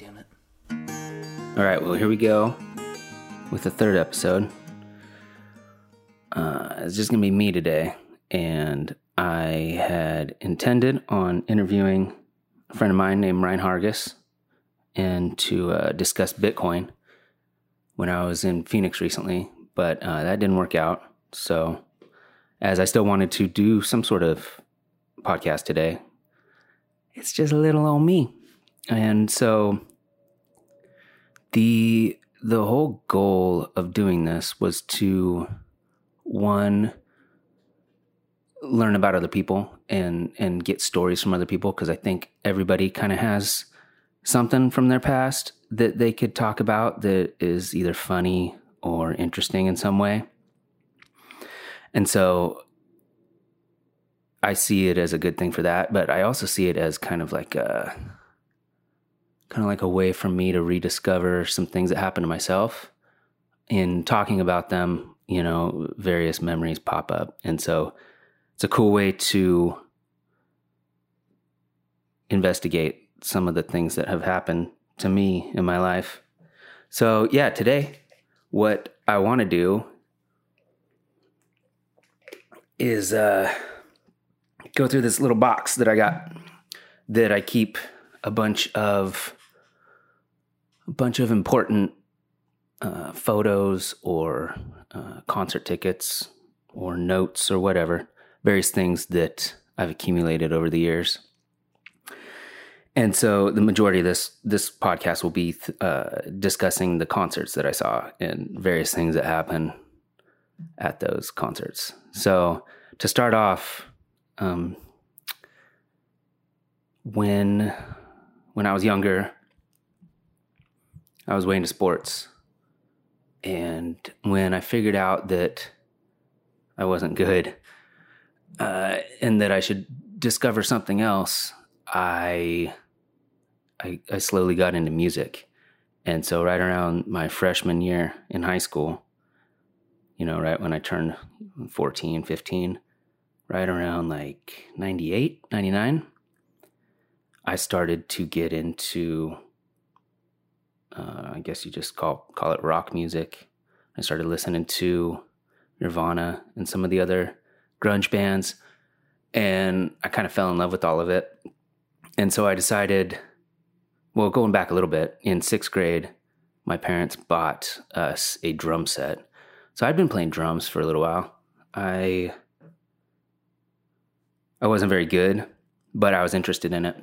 damn it. All right, well, here we go with the third episode. Uh, it's just going to be me today. And I had intended on interviewing a friend of mine named Ryan Hargis and to uh, discuss Bitcoin when I was in Phoenix recently, but uh, that didn't work out. So, as I still wanted to do some sort of podcast today, it's just a little on me. And so, the the whole goal of doing this was to one learn about other people and and get stories from other people because I think everybody kind of has something from their past that they could talk about that is either funny or interesting in some way. And so I see it as a good thing for that, but I also see it as kind of like a kind of like a way for me to rediscover some things that happened to myself. In talking about them, you know, various memories pop up. And so it's a cool way to investigate some of the things that have happened to me in my life. So, yeah, today, what I want to do is uh, go through this little box that I got that I keep a bunch of a bunch of important uh, photos or uh, concert tickets or notes or whatever, various things that I've accumulated over the years. And so the majority of this this podcast will be uh, discussing the concerts that I saw and various things that happen at those concerts. So to start off, um, when when I was younger, I was way into sports, and when I figured out that I wasn't good uh, and that I should discover something else, I, I I slowly got into music, and so right around my freshman year in high school, you know, right when I turned 14, 15, right around like 98, 99, I started to get into uh, I guess you just call call it rock music. I started listening to Nirvana and some of the other grunge bands, and I kind of fell in love with all of it. And so I decided, well, going back a little bit, in sixth grade, my parents bought us a drum set. So I'd been playing drums for a little while. I I wasn't very good, but I was interested in it.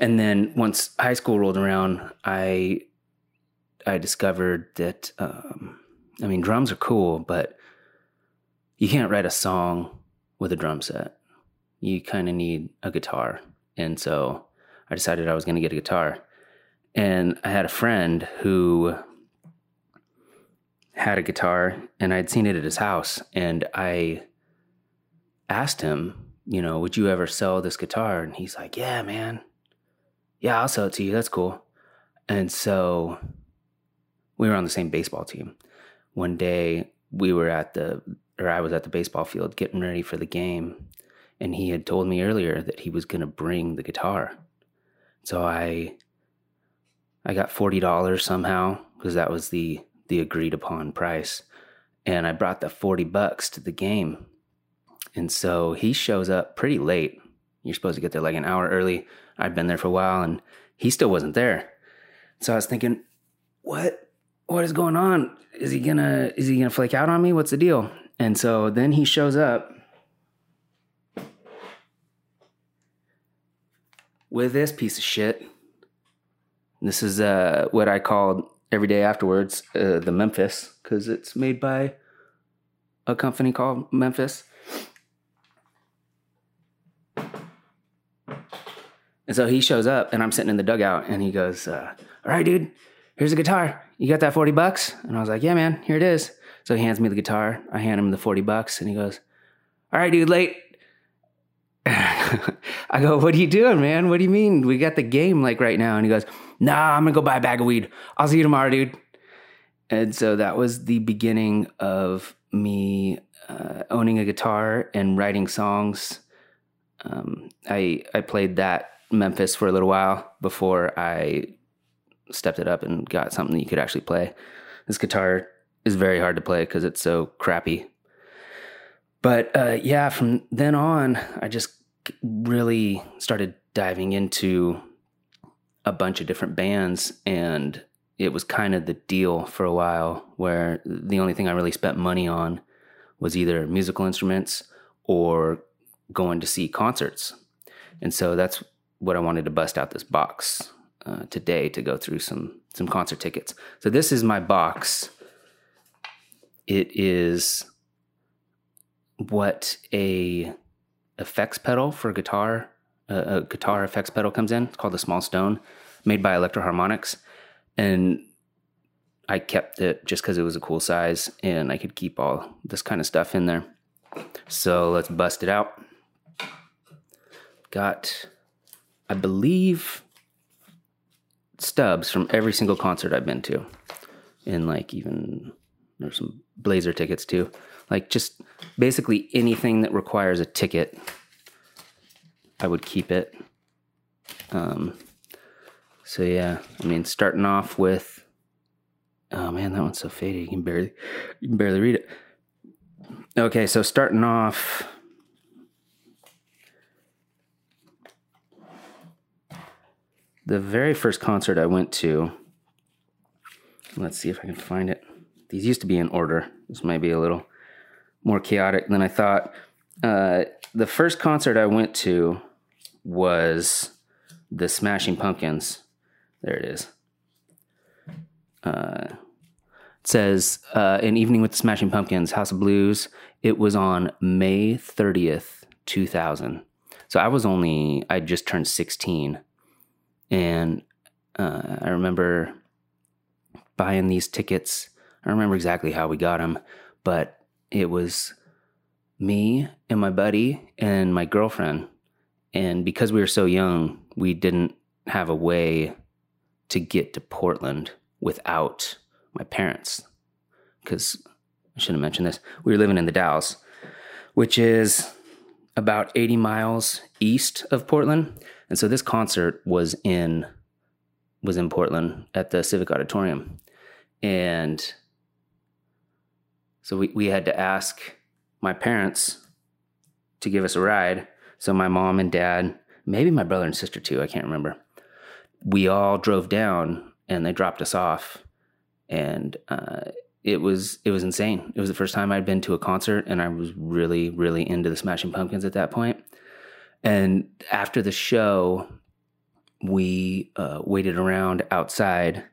And then once high school rolled around, I I discovered that um, I mean drums are cool, but you can't write a song with a drum set. You kind of need a guitar, and so I decided I was going to get a guitar. And I had a friend who had a guitar, and I'd seen it at his house, and I asked him, you know, would you ever sell this guitar? And he's like, yeah, man. Yeah, I'll sell it to you. That's cool. And so we were on the same baseball team. One day we were at the, or I was at the baseball field getting ready for the game, and he had told me earlier that he was going to bring the guitar. So I, I got forty dollars somehow because that was the the agreed upon price, and I brought the forty bucks to the game. And so he shows up pretty late. You're supposed to get there like an hour early. I'd been there for a while, and he still wasn't there. So I was thinking, what what is going on? Is he gonna is he gonna flake out on me? What's the deal? And so then he shows up with this piece of shit. This is uh, what I called every day afterwards uh, the Memphis because it's made by a company called Memphis. And so he shows up, and I'm sitting in the dugout, and he goes, uh, "All right, dude, here's a guitar. You got that 40 bucks? And I was like, yeah, man, here it is. So he hands me the guitar. I hand him the 40 bucks and he goes, all right, dude, late. I go, what are you doing, man? What do you mean? We got the game like right now. And he goes, nah, I'm to go buy a bag of weed. I'll see you tomorrow, dude. And so that was the beginning of me uh, owning a guitar and writing songs. Um, I I played that Memphis for a little while before I stepped it up and got something that you could actually play. This guitar is very hard to play because it's so crappy. But uh, yeah, from then on, I just really started diving into a bunch of different bands and it was kind of the deal for a while where the only thing I really spent money on was either musical instruments or going to see concerts. And so that's what I wanted to bust out this box uh, today to go through some some concert tickets. So this is my box. It is what a effects pedal for guitar, uh, a guitar effects pedal comes in. It's called the Small Stone, made by Electro-Harmonix, and I kept it just because it was a cool size and I could keep all this kind of stuff in there. So let's bust it out. Got, I believe, stubs from every single concert I've been to. And like even there's some Blazer tickets too. Like just basically anything that requires a ticket, I would keep it. Um, so yeah, I mean, starting off with, oh man, that one's so faded you can barely, you can barely read it. Okay, so starting off. The very first concert I went to, let's see if I can find it. These used to be in order. This might be a little more chaotic than I thought. Uh, the first concert I went to was the Smashing Pumpkins. There it is. Uh, it says uh, an evening with the Smashing Pumpkins, House of Blues. It was on May thirtieth, two thousand. So I was only I just turned sixteen, and uh, I remember buying these tickets. I remember exactly how we got them, but it was me and my buddy and my girlfriend. And because we were so young, we didn't have a way to get to Portland without my parents. Because I should have mentioned this. We were living in the Dalles, which is about 80 miles east of Portland. And so this concert was in was in Portland at the Civic Auditorium. And so we, we had to ask my parents to give us a ride. So my mom and dad, maybe my brother and sister too, I can't remember, we all drove down and they dropped us off, and uh, it was it was insane. It was the first time I'd been to a concert, and I was really really into the Smashing Pumpkins at that point. And after the show, we uh, waited around outside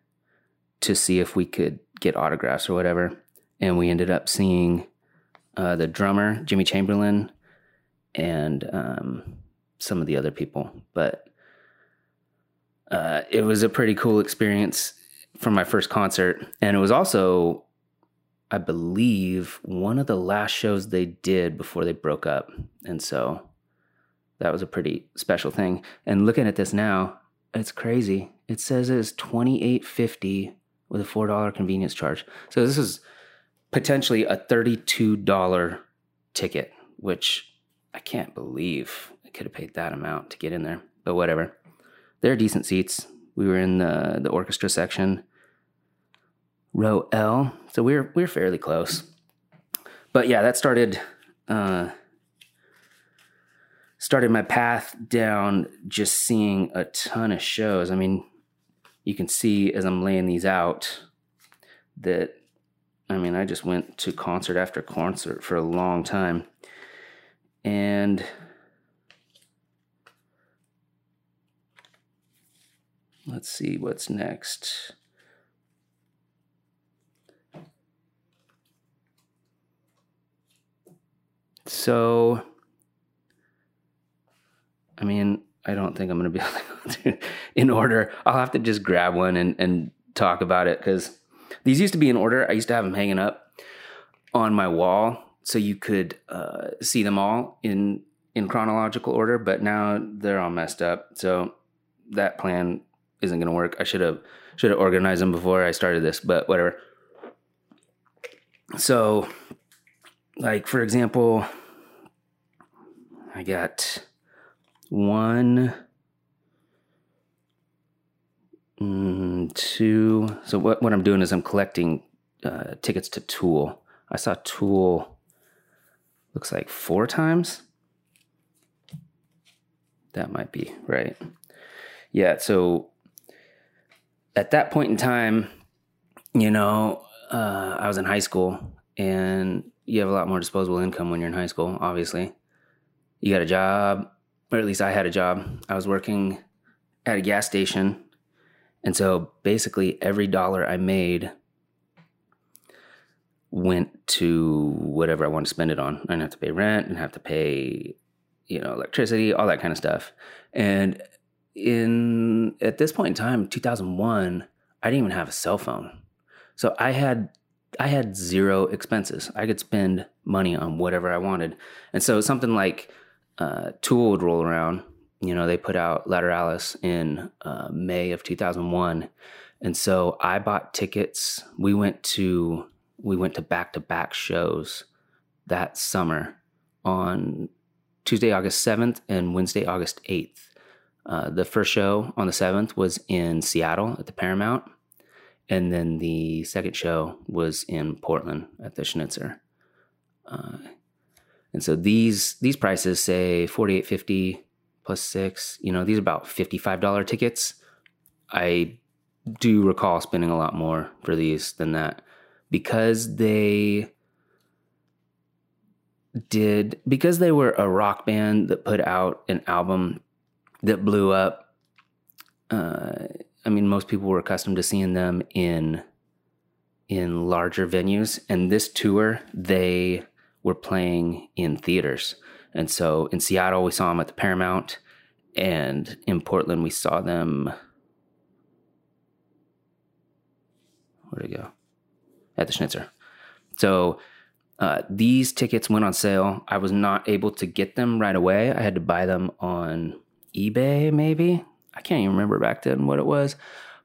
to see if we could get autographs or whatever, and we ended up seeing uh, the drummer Jimmy Chamberlin and um, some of the other people, but uh, it was a pretty cool experience for my first concert. And it was also, I believe, one of the last shows they did before they broke up. And so that was a pretty special thing. And looking at this now, it's crazy. It says it's twenty eight fifty with a four dollar convenience charge. So this is potentially a thirty two dollar ticket, which I can't believe I could have paid that amount to get in there. But whatever they're decent seats. We were in the the orchestra section, row L, so we we're we we're fairly close. But yeah, that started uh, started my path down just seeing a ton of shows. I mean, you can see as I'm laying these out that I mean, I just went to concert after concert for a long time. And Let's see what's next. So, I mean, I don't think I'm going to be able to in order. I'll have to just grab one and, and talk about it because these used to be in order. I used to have them hanging up on my wall so you could uh, see them all in in chronological order, but now they're all messed up. So that plan isn't going to work. I should have should have organized them before I started this, but whatever. So, like for example, I got one. mm, two. So what what I'm doing is I'm collecting uh, tickets to Tool. I saw Tool. Looks like four times. That might be right. Yeah. So at that point in time, you know, uh, I was in high school, and you have a lot more disposable income when you're in high school. Obviously, you got a job, or at least I had a job. I was working at a gas station, and so basically every dollar I made went to whatever I wanted to spend it on. I didn't have to pay rent, and have to pay, you know, electricity, all that kind of stuff. And in at this point in time, 2001, I didn't even have a cell phone. So I had I had zero expenses. I could spend money on whatever I wanted. And so something like uh, Tool would roll around. You know, they put out Lateralus in uh, May of 2001. And so I bought tickets. We went to we went to back to back shows that summer on Tuesday, August 7th and Wednesday, August 8th. Uh, the first show on the 7th was in Seattle at the Paramount. And then the second show was in Portland at the Schnitzer. Uh, and so these these prices say forty eight fifty plus six. You know, these are about fifty five dollar tickets. I do recall spending a lot more for these than that because they did because they were a rock band that put out an album that blew up. Uh, I mean, most people were accustomed to seeing them in in larger venues, and this tour they were playing in theaters. And so in Seattle, we saw them at the Paramount, and in Portland, we saw them. Where'd it go? At the Schnitzer. So uh, these tickets went on sale. I was not able to get them right away. I had to buy them on eBay, maybe. I can't even remember back then what it was,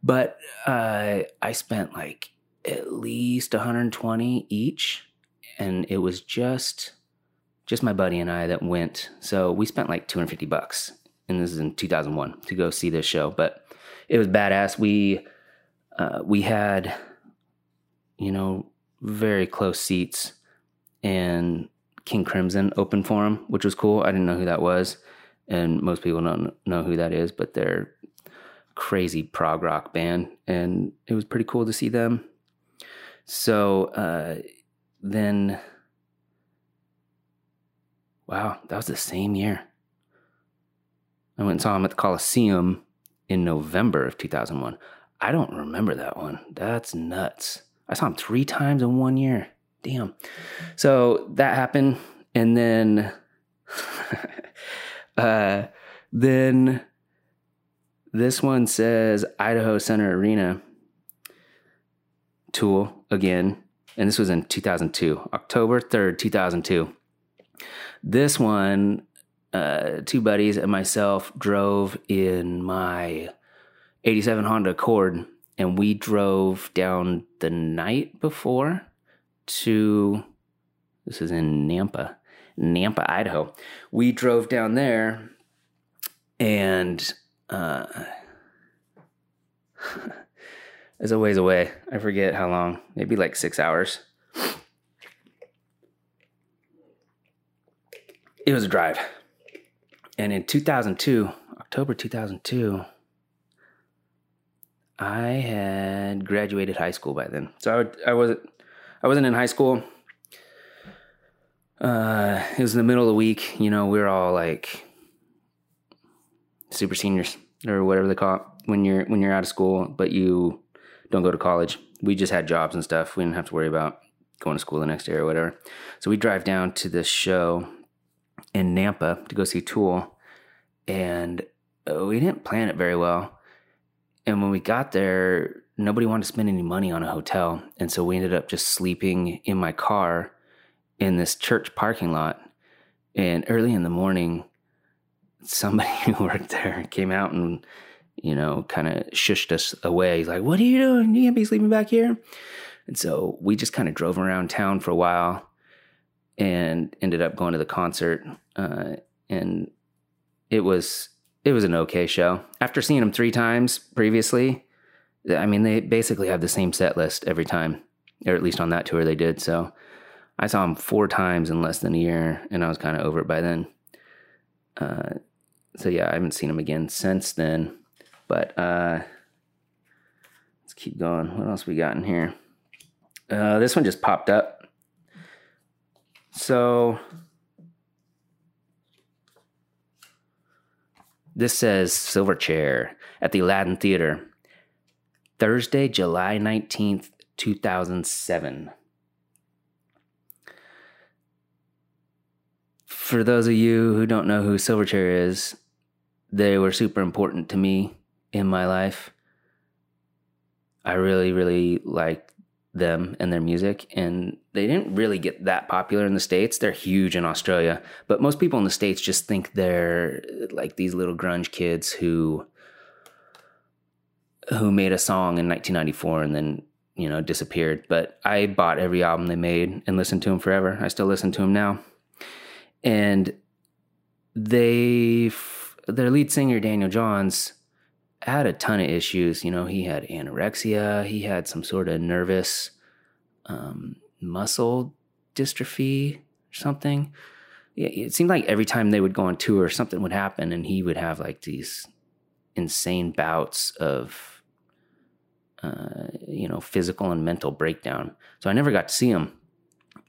but uh, I spent like at least 120 each, and it was just just my buddy and I that went. So we spent like 250 bucks, and this is in 2001 to go see this show. But it was badass. We uh, we had you know very close seats, and King Crimson open for him, which was cool. I didn't know who that was and most people don't know who that is, but they're crazy prog rock band, and it was pretty cool to see them. So uh, then, wow, that was the same year. I went and saw him at the Coliseum in November of 2001. I don't remember that one. That's nuts. I saw him three times in one year. Damn. So that happened. And then Uh, then this one says Idaho Center Arena Tool again. And this was in 2002, October 3rd, 2002. This one, uh, two buddies and myself drove in my 87 Honda Accord, and we drove down the night before to, this is in Nampa, Nampa, Idaho. We drove down there and uh, it's a ways away. I forget how long, maybe like six hours. It was a drive. And in 2002, October 2002, I had graduated high school by then. So I, would, I wasn't I wasn't in high school uh, it was in the middle of the week. You know, we are all like super seniors or whatever they call it when you're when you're out of school, but you don't go to college. We just had jobs and stuff. We didn't have to worry about going to school the next day or whatever. So we drive down to this show in Nampa to go see Tool, and uh, we didn't plan it very well. And when we got there, nobody wanted to spend any money on a hotel, and so we ended up just sleeping in my car in this church parking lot. And early in the morning, somebody who worked there came out and, you know, kind of shushed us away. He's like, What are you doing? You can't be sleeping back here. And so we just kind of drove around town for a while and ended up going to the concert. Uh, and it was it was an okay show. After seeing him three times previously, I mean, they basically have the same set list every time, or at least on that tour they did. So I saw them four times in less than a year, and I was kind of over it by then. Uh, so yeah, I haven't seen them again since then. But uh, let's keep going. What else we got in here? Uh, this one just popped up. So this says Silverchair at the Aladdin Theater, Thursday, July 19th, 2007. For those of you who don't know who Silverchair is, they were super important to me in my life. I really, really liked them and their music, and they didn't really get that popular in the States. They're huge in Australia, but most people in the States just think they're like these little grunge kids who who made a song in 1994 and then you know disappeared but i bought every album they made and listened to them forever i still listen to them now and they their lead singer daniel johns had a ton of issues. You know, he had anorexia, he had some sort of nervous um, muscle dystrophy or something. It seemed like every time they would go on tour, something would happen, and he would have like these insane bouts of, uh, you know, physical and mental breakdown. So I never got to see him,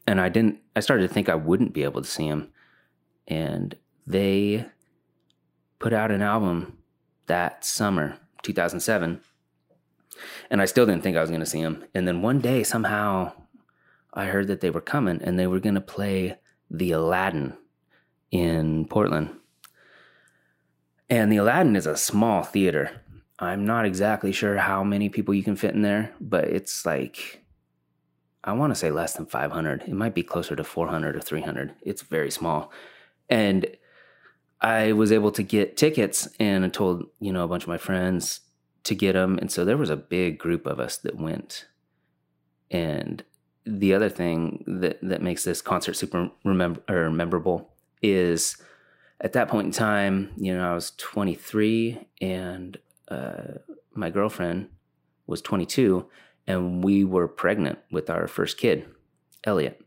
and I didn't. I started to think I wouldn't be able to see him, and they put out an album that summer, 2007. And I still didn't think I was going to see them. And then one day, somehow, I heard that they were coming and they were going to play the Aladdin in Portland. And the Aladdin is a small theater. I'm not exactly sure how many people you can fit in there, but it's like, I want to say less than 500. It might be closer to 400 or 300. It's very small. And I was able to get tickets and I told, you know, a bunch of my friends to get them. And so there was a big group of us that went. And the other thing that, that makes this concert super remember or memorable is at that point in time, you know, I was 23 and uh, my girlfriend was 22 and we were pregnant with our first kid, Elliot.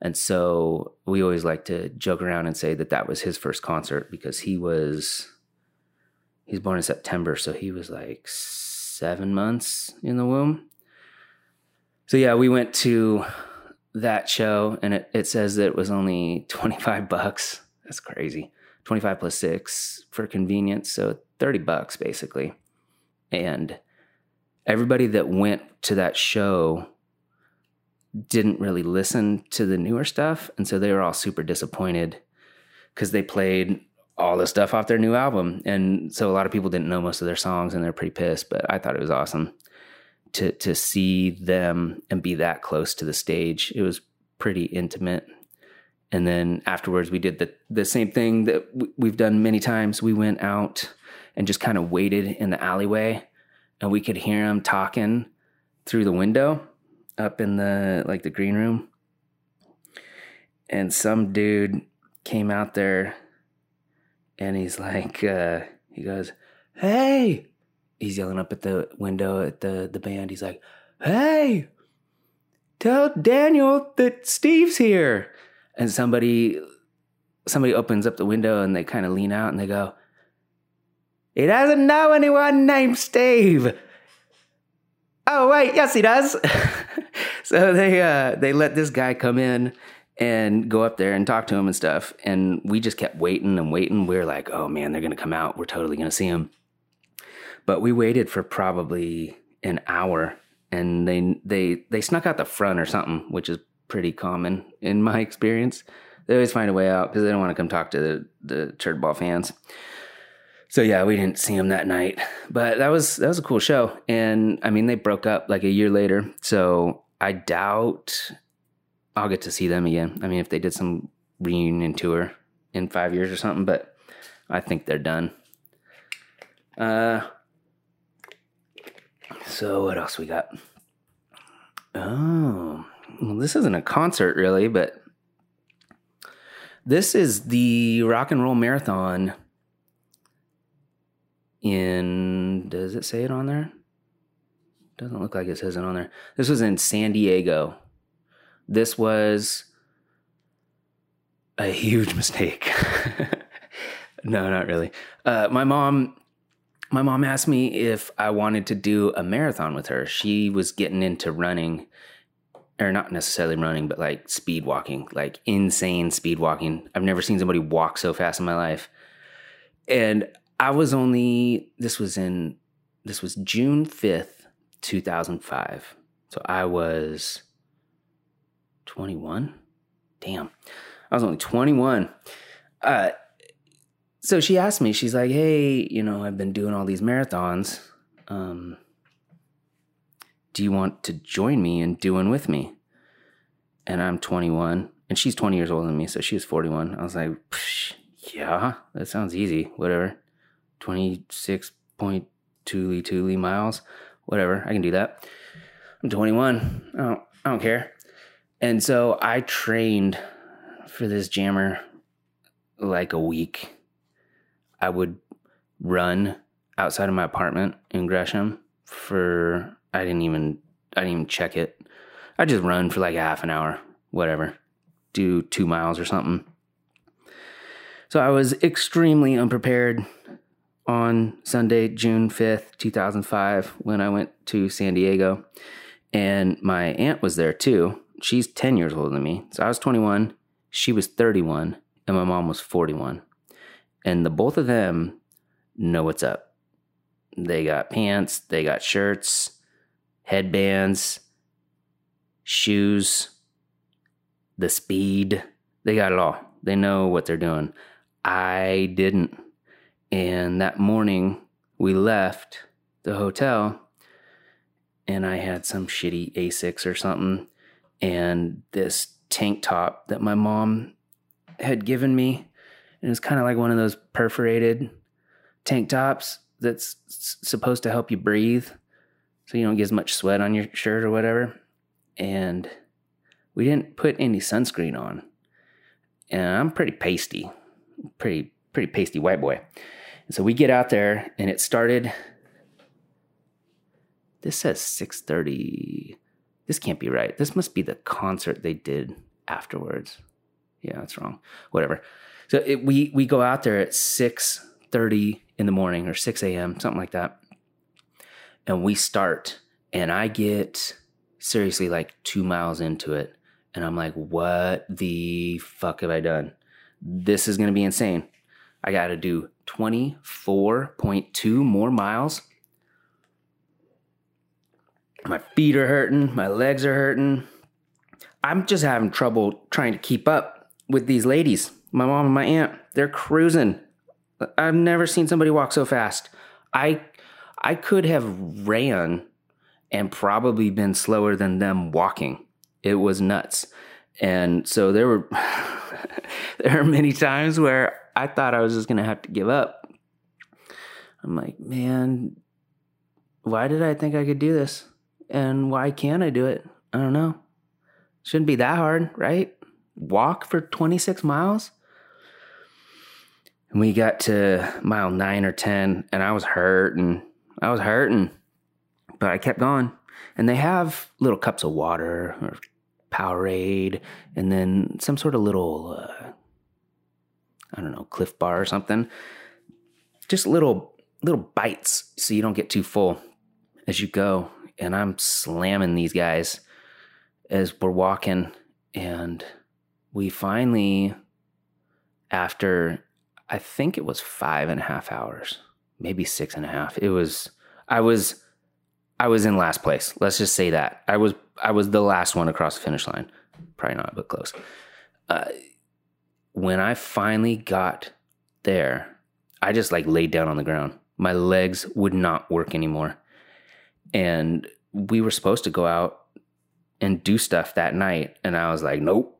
And so we always like to joke around and say that that was his first concert because he was he's born in September, so he was like 7 months in the womb. So yeah, we went to that show and it, it says that it was only 25 bucks. That's crazy. 25 plus 6 for convenience, so 30 bucks basically. And everybody that went to that show didn't really listen to the newer stuff. And so they were all super disappointed because they played all the stuff off their new album. And so a lot of people didn't know most of their songs and they're pretty pissed. But I thought it was awesome to to see them and be that close to the stage. It was pretty intimate. And then afterwards, we did the the same thing that we've done many times. We went out and just kind of waited in the alleyway, and we could hear them talking through the window up in the like the green room. And some dude came out there and he's like uh he goes hey! He's yelling up at the window at the the band. He's like hey! Tell daniel that steve's here. And somebody somebody opens up the window and they kind of lean out and they go he doesn't know anyone named steve. Oh wait yes he does so they uh, they let this guy come in and go up there and talk to him and stuff. And we just kept waiting and waiting. We are like, oh man, they're gonna come out. We're totally gonna see him. But we waited for probably an hour, and they they they snuck out the front or something, which is pretty common in my experience. They always find a way out because they don't want to come talk to the the church ball fans so yeah, we didn't see him that night, but that was that was a cool show. And I mean, they broke up like a year later, so I doubt I'll get to see them again. I mean, if they did some reunion tour in five years or something, but I think they're done. Uh, so what else we got? Oh, well, this isn't a concert really, but this is the rock and roll marathon in does it say it on there? Doesn't look like it says it on there. This was in San Diego. This was a huge mistake. no, not really. Uh, my mom, my mom asked me if I wanted to do a marathon with her. She was getting into running, or not necessarily running, but like speed walking, like insane speed walking. I've never seen somebody walk so fast in my life. And I was only, this was in, this was June 5th, 2005. So I was 21. Damn. I was only 21. Uh, so she asked me, she's like, hey, you know, I've been doing all these marathons. Um, do you want to join me in doing with me? And I'm 21, and she's 20 years older than me, so she was 41. I was like, yeah, that sounds easy. Whatever. 26.2 miles. Whatever. I can do that. I'm 21. I don't, I don't care. And so I trained for this jammer like a week. I would run outside of my apartment in Gresham for I didn't even I didn't even check it. I just run for like half an hour, whatever. Do 2 miles or something. So I was extremely unprepared on Sunday, June 5th, 2005 when I went to San Diego and my aunt was there too. She's 10 years older than me. So I was 21, she was 31, and my mom was 41. And the both of them know what's up. They got pants, they got shirts, headbands, shoes, the speed. They got it all. They know what they're doing. I didn't. And that morning we left the hotel and I had some shitty Asics or something and this tank top that my mom had given me. And it was kind of like one of those perforated tank tops that's supposed to help you breathe so you don't get as much sweat on your shirt or whatever. And we didn't put any sunscreen on. And I'm pretty pasty, pretty pretty pasty white boy. And so we get out there and it started this says 6:30 this can't be right. This must be the concert they did afterwards. Yeah, that's wrong. Whatever. So it, we we go out there at six thirty in the morning or six a.m. something like that, and we start. And I get seriously like two miles into it, and I'm like, "What the fuck have I done? This is gonna be insane. I got to do twenty four point two more miles." My feet are hurting, my legs are hurting. I'm just having trouble trying to keep up with these ladies. My mom and my aunt, they're cruising. I've never seen somebody walk so fast. I I could have ran and probably been slower than them walking. It was nuts. And so there were there are many times where I thought I was just to have to give up. I'm like, man, why did I think I could do this? And why can't I do it? I don't know. Shouldn't be that hard, right? Walk for 26 miles? And we got to mile nine or 10, and I was hurting. I was hurting, but I kept going. And they have little cups of water or Powerade, and then some sort of little, uh, I don't know, Clif Bar or something. Just little little bites so you don't get too full as you go and I'm slamming these guys as we're walking. And we finally, after I think it was five and a half hours, maybe six and a half, it was, I was, I was in last place. Let's just say that. I was, I was the last one across the finish line. Probably not, but close. Uh, when I finally got there, I just like laid down on the ground. My legs would not work anymore. And we were supposed to go out and do stuff that night and i was like nope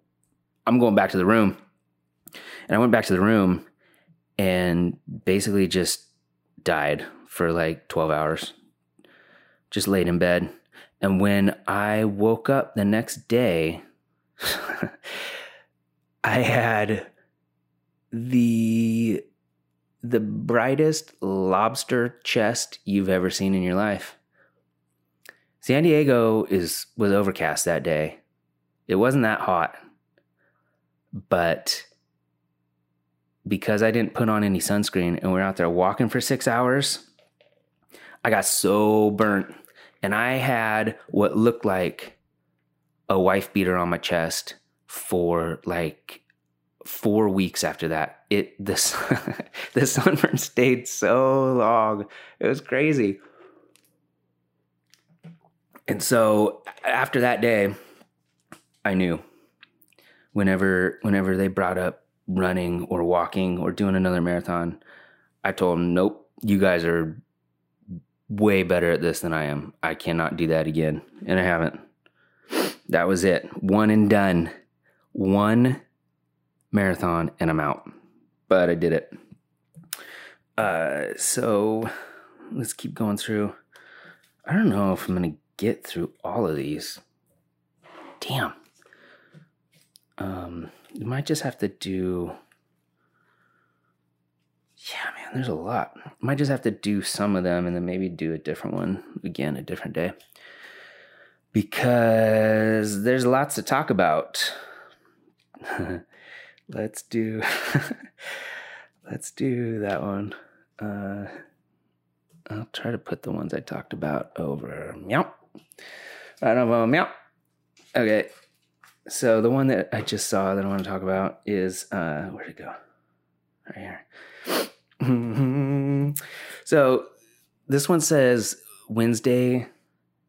i'm going back to the room. And i went back to the room and basically just died for like 12 hours. Just laid in bed. And when i woke up the next day i had the the brightest lobster chest you've ever seen in your life San Diego is was overcast that day. It wasn't that hot, but because I didn't put on any sunscreen and we are out there walking for six hours, I got so burnt. And I had what looked like a wife beater on my chest for like four weeks after that. It the the sunburn stayed so long. It was crazy. And so after that day, I knew whenever whenever they brought up running or walking or doing another marathon, I told them, "Nope, you guys are way better at this than I am. I cannot do that again." And I haven't. That was it. One and done. One marathon and I'm out. But I did it. Uh, so let's keep going through. I don't know if I'm going to get through all of these. Damn. Um, you might just have to do. Yeah, man, there's a lot. Might just have to do some of them and then maybe do a different one again a different day. Because there's lots to talk about. let's do let's do that one. Uh, I'll try to put the ones I talked about over. Meow. Right over meow. Okay. So the one that I just saw that I want to talk about is uh where'd it go? Right here. so this one says Wednesday,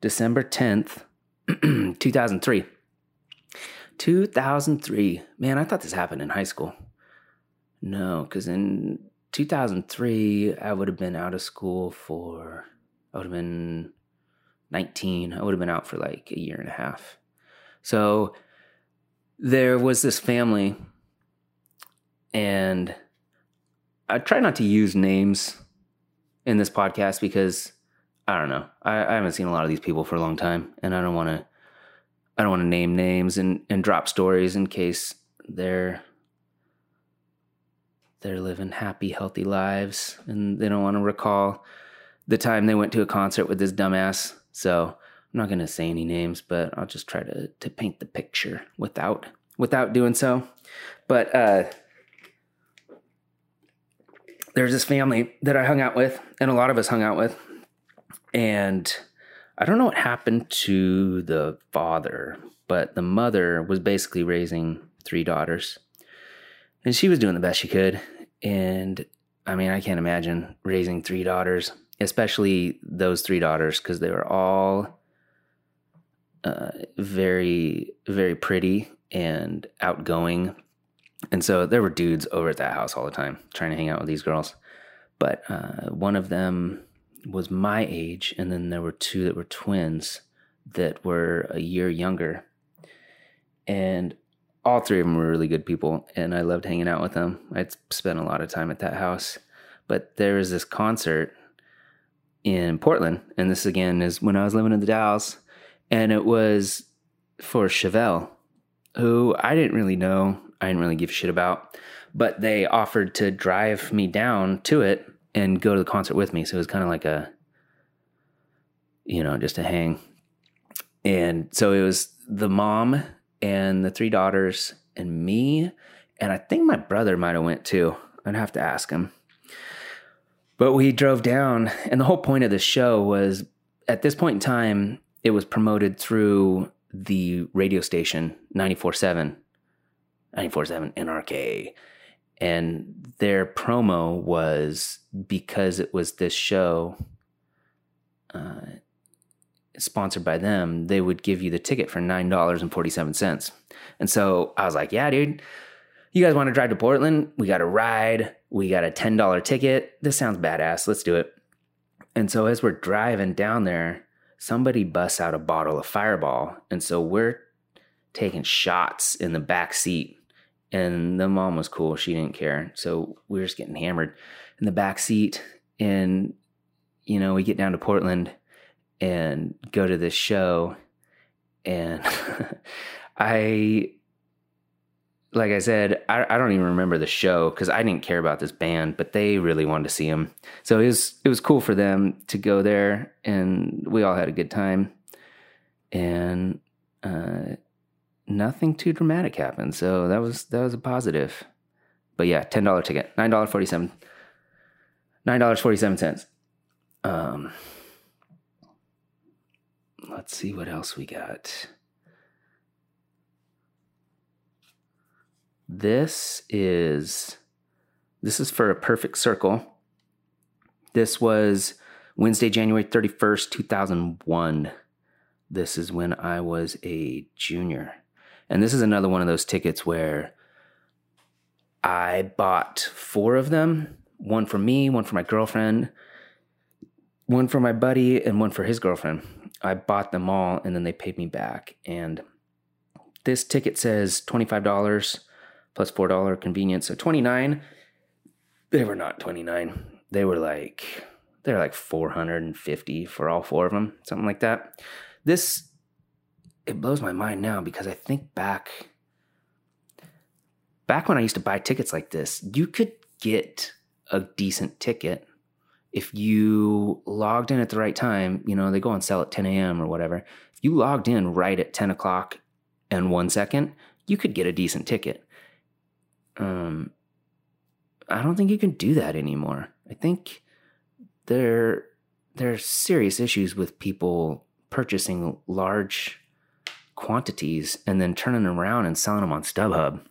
December 10th, 2003. 2003. Man, I thought this happened in high school. No, because in 2003, I would have been out of school for, I would have been 19. I would have been out for like a year and a half. So there was this family, and I try not to use names in this podcast because I don't know. I, I haven't seen a lot of these people for a long time, and I don't want to I don't want to name names and, and drop stories in case they're they're living happy, healthy lives and they don't want to recall the time they went to a concert with this dumbass. So I'm not gonna say any names, but I'll just try to to paint the picture without without doing so. But uh there's this family that I hung out with, and a lot of us hung out with, and I don't know what happened to the father, but the mother was basically raising three daughters. And she was doing the best she could. And I mean, I can't imagine raising three daughters, especially those three daughters, because they were all uh, very, very pretty and outgoing. And so there were dudes over at that house all the time trying to hang out with these girls. But uh, one of them was my age, and then there were two that were twins that were a year younger. And all three of them were really good people, and I loved hanging out with them. I'd spent a lot of time at that house. But there was this concert in Portland, and this again is when I was living in the Dalles, and it was for Chevelle, who I didn't really know, I didn't really give a shit about, but they offered to drive me down to it and go to the concert with me. So it was kind of like a, you know, just a hang. And so it was the mom and the three daughters and me. And I think my brother might have went too. I'd have to ask him. But we drove down, and the whole point of the show was at this point in time, it was promoted through the radio station 94 7, 94 7 NRK and their promo was because it was this show uh, sponsored by them they would give you the ticket for $9.47 and so i was like yeah dude. You guys want to drive to portland? We got a ride. We got a $10 ticket. This sounds badass. Let's do it. And so as we're driving down there somebody busts out a bottle of fireball. And so we're taking shots in the back seat and the mom was cool. She didn't care. So we were just getting hammered in the back seat. And, you know, we get down to Portland and go to this show. And I, like I said, I, I don't even remember the show because I didn't care about this band, but they really wanted to see him. So it was, it was cool for them to go there and we all had a good time. and uh, nothing too dramatic happened. So that was that was a positive. But yeah, ten dollar ticket, nine dollar forty seven, nine dollars forty seven cents. Um, let's see what else we got. This is this is for a perfect circle. This was Wednesday, January 31st, 2001. This is when I was a junior. And this is another one of those tickets where I bought four of them one for me, one for my girlfriend, one for my buddy, and one for his girlfriend. I bought them all and then they paid me back. And this ticket says $25 plus $4 convenience. So 29 They were not 29 They were like, they're like 450 for all four of them, something like that. This it blows my mind now because I think back back when I used to buy tickets like this, you could get a decent ticket if you logged in at the right time. You know, they go on sale at 10 a.m. or whatever. If you logged in right at 10 o'clock and one second, you could get a decent ticket. Um, I don't think you can do that anymore. I think there there are serious issues with people purchasing large quantities and then turning them around and selling them on StubHub,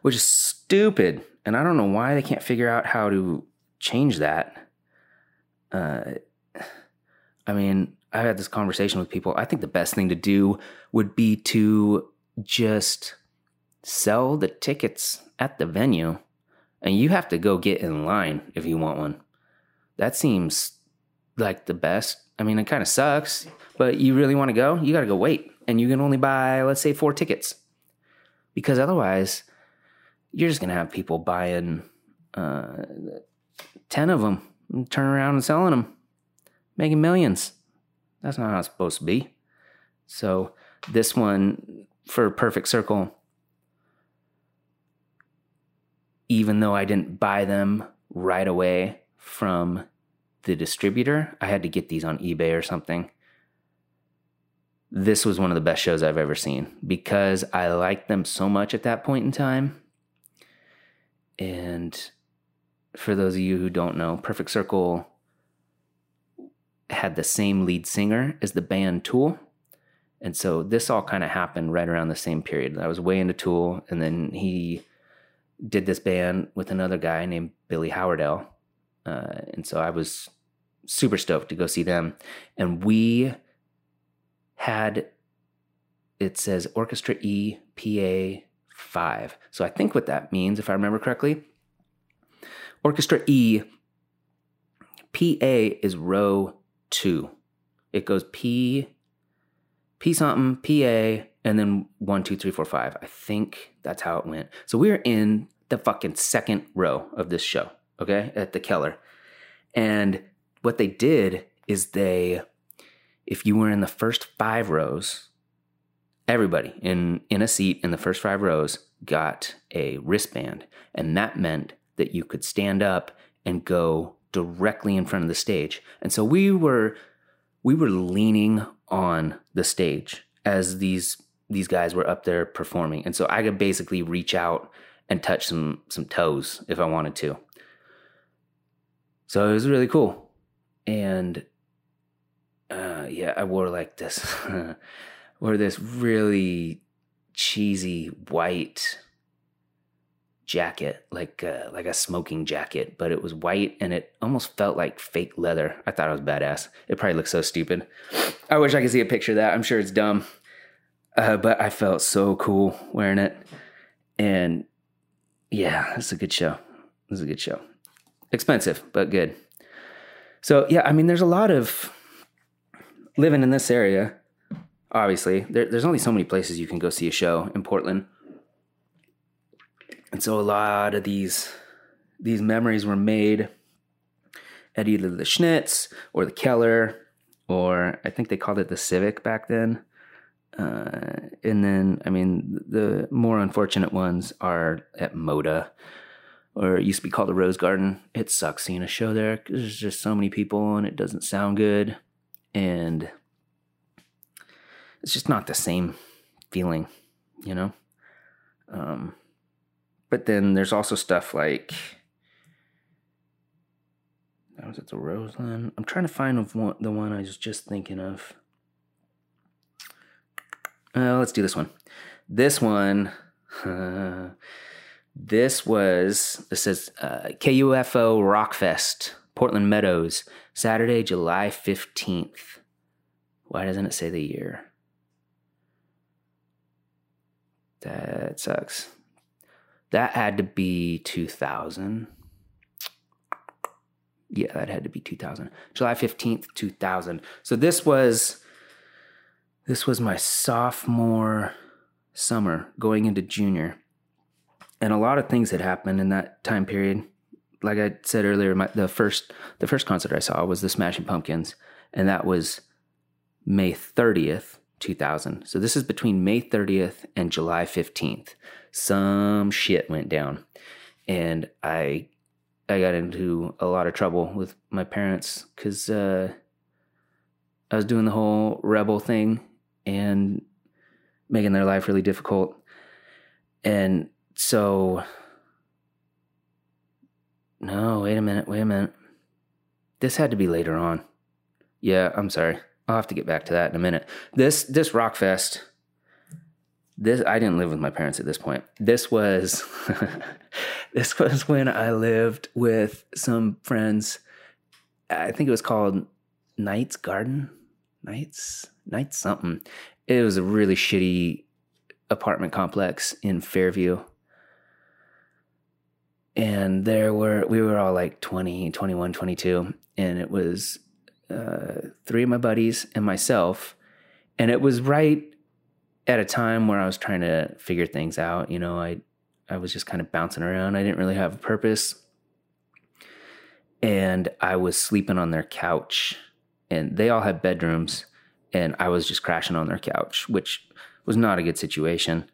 which is stupid. And I don't know why they can't figure out how to change that. Uh, I mean, I've had this conversation with people. I think the best thing to do would be to just sell the tickets at the venue, and you have to go get in line if you want one. That seems like the best. I mean, it kind of sucks, but you really want to go, you got to go wait. And you can only buy, let's say, four tickets. Because otherwise, you're just going to have people buying uh, 10 of them and turn around and selling them, making millions. That's not how it's supposed to be. So, this one for Perfect Circle, even though I didn't buy them right away from the distributor. I had to get these on eBay or something. This was one of the best shows I've ever seen because I liked them so much at that point in time. And for those of you who don't know, Perfect Circle had the same lead singer as the band Tool. And so this all kind of happened right around the same period. I was way into Tool, and then he did this band with another guy named Billy Howerdel. Uh, and so I was super stoked to go see them. And we had, it says Orchestra E PA 5. So I think what that means, if I remember correctly, Orchestra E PA is row two. It goes P, P something, PA, and then one, two, three, four, five. I think that's how it went. So we are in the fucking second row of this show, okay, at the Keller. And what they did is they, if you were in the first five rows, everybody in, in a seat in the first five rows got a wristband. And that meant that you could stand up and go directly in front of the stage. And so we were we were leaning on the stage as these these guys were up there performing. And so I could basically reach out and touch some some toes if I wanted to. So it was really cool and yeah, I wore like this, wore this really cheesy white jacket, like uh, like a smoking jacket, but it was white and it almost felt like fake leather. I thought it was badass. It probably looks so stupid. I wish I could see a picture of that. I'm sure it's dumb, uh, but I felt so cool wearing it. And yeah, it's a good show. It's a good show. Expensive, but good. So yeah, I mean, there's a lot of living in this area. Obviously, there, there's only so many places you can go see a show in Portland, and so a lot of these these memories were made at either the Schnitz or the Keller, or I think they called it the Civic back then. Uh, and then, I mean, the more unfortunate ones are at Moda or it used to be called the Rose Garden. It sucks seeing a show there. Because there's just so many people and it doesn't sound good. And it's just not the same feeling, you know? Um, but then there's also stuff like I was at the Roseland. I'm trying to find the one I was just thinking of. Uh, let's do this one. This one, uh, this was, this says uh, KUFO Rockfest, Portland Meadows, Saturday, July 15th. Why doesn't it say the year? That sucks. That had to be 2000. Yeah, that had to be 2000. July 15th, 2000. So this was this was my sophomore summer going into junior. And a lot of things had happened in that time period. Like I said earlier, my, the first the first concert I saw was the Smashing Pumpkins, and that was May 30th, 2000. So this is between May 30th and July 15th. Some shit went down. And I I got into a lot of trouble with my parents cuz uh, I was doing the whole rebel thing and making their life really difficult. And so no, wait a minute, wait a minute. This had to be later on. Yeah, I'm sorry. I'll have to get back to that in a minute. This this rock fest. This I didn't live with my parents at this point. This was this was when I lived with some friends. I think it was called Knights Garden. Knights Knights something. It was a really shitty apartment complex in Fairview. And there were we were all like 20, 21, 22 and it was uh, three of my buddies and myself. And it was right at a time where I was trying to figure things out. You know, I I was just kind of bouncing around. I didn't really have a purpose. And I was sleeping on their couch. And they all had bedrooms. And I was just crashing on their couch, which was not a good situation.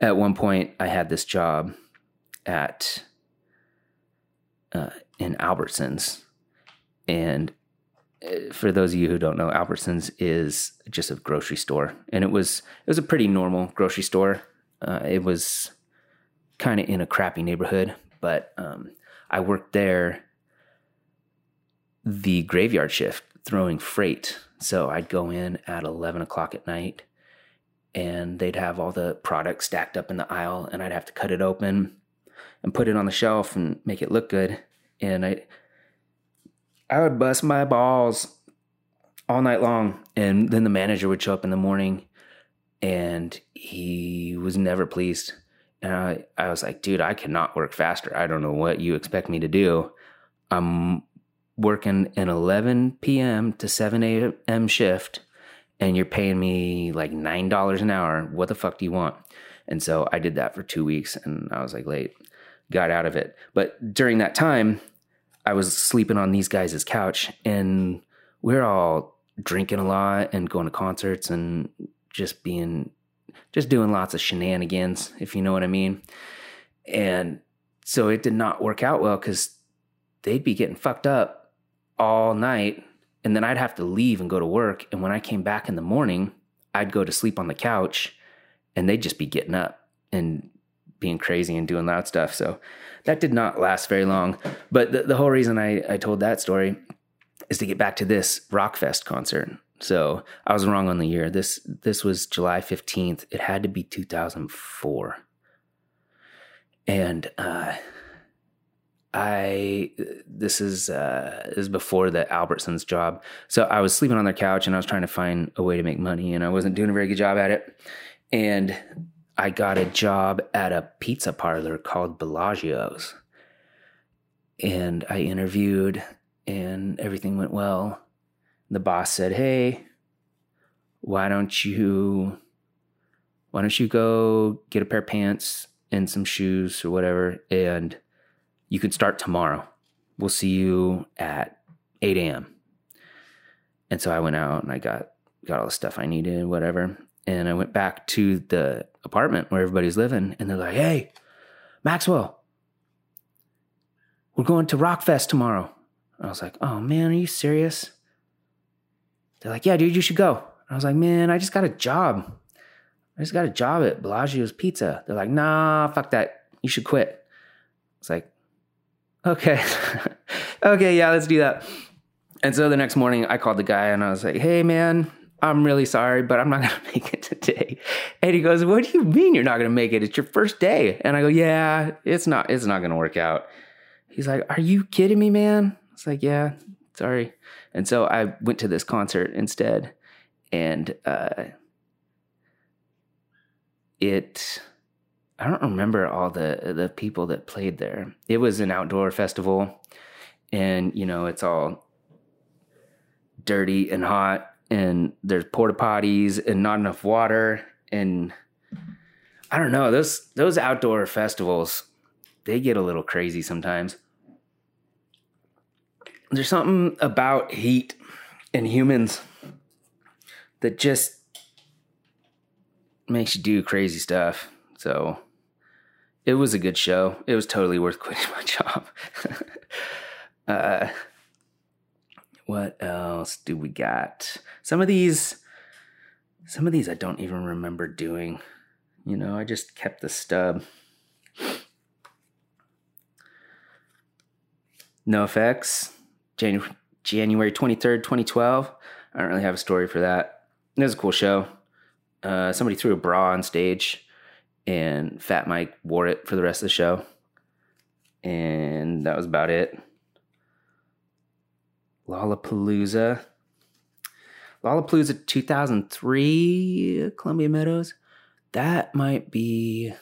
At one point, I had this job at uh, in Albertsons, and for those of you who don't know, Albertsons is just a grocery store, and it was it was a pretty normal grocery store. Uh, it was kind of in a crappy neighborhood, but um, I worked there the graveyard shift throwing freight. So I'd go in at eleven o'clock at night, and they'd have all the products stacked up in the aisle, and I'd have to cut it open and put it on the shelf and make it look good. And I I would bust my balls all night long. And then the manager would show up in the morning and he was never pleased. And I, I was like, dude, I cannot work faster. I don't know what you expect me to do. I'm working an 11 p.m. to 7 a.m. shift and you're paying me like $9 an hour. What the fuck do you want? And so I did that for two weeks and I was like, late, got out of it. But during that time, I was sleeping on these guys' couch and we're all drinking a lot and going to concerts and just being just doing lots of shenanigans, if you know what I mean. And so it did not work out well because they'd be getting fucked up all night. And then I'd have to leave and go to work. And when I came back in the morning, I'd go to sleep on the couch and they'd just be getting up and being crazy and doing loud stuff. So that did not last very long. But the, the whole reason I, I told that story is to get back to this Rockfest concert. So I was wrong on the year. This this was July 15th. It had to be 2004. And uh, I this is uh, this is before the Albertsons job. So I was sleeping on their couch and I was trying to find a way to make money and I wasn't doing a very good job at it. And I got a job at a pizza parlor called Bellagio's. And I interviewed, and everything went well. The boss said, Hey, why don't you why don't you go get a pair of pants and some shoes or whatever and you can start tomorrow we'll see you at 8 a.m and so i went out and i got got all the stuff i needed whatever and I went back to the apartment where everybody's living, and they're like, "Hey, Maxwell, we're going to Rockfest tomorrow." I was like, "Oh man, are you serious?" They're like, "Yeah, dude, you should go." I was like, man, I just got a job. I just got a job at Bellagio's Pizza. They're like, nah, fuck that. You should quit. It's like, okay. okay, yeah, let's do that. And so the next morning I called the guy and I was like, hey, man, I'm really sorry, but I'm not going to make it today. And he goes, what do you mean you're not going to make it? It's your first day. And I go, yeah, it's not, it's not going to work out. He's like, are you kidding me, man? It's like, yeah, sorry. And so I went to this concert instead. And, uh, it, I don't remember all the, the people that played there. It was an outdoor festival and, you know, it's all dirty and hot and there's porta potties and not enough water and I don't know those those outdoor festivals they get a little crazy sometimes. There's something about heat and humans that just makes you do crazy stuff. So it was a good show. It was totally worth quitting my job. uh, what else do we got? Some of these, some of these I don't even remember doing. You know, I just kept the stub. NOFX, January, January 23rd, 2012. I don't really have a story for that. It was a cool show. Uh, somebody threw a bra on stage, and Fat Mike wore it for the rest of the show. And that was about it. Lollapalooza. Lollapalooza 2003, Columbia Meadows. That might be.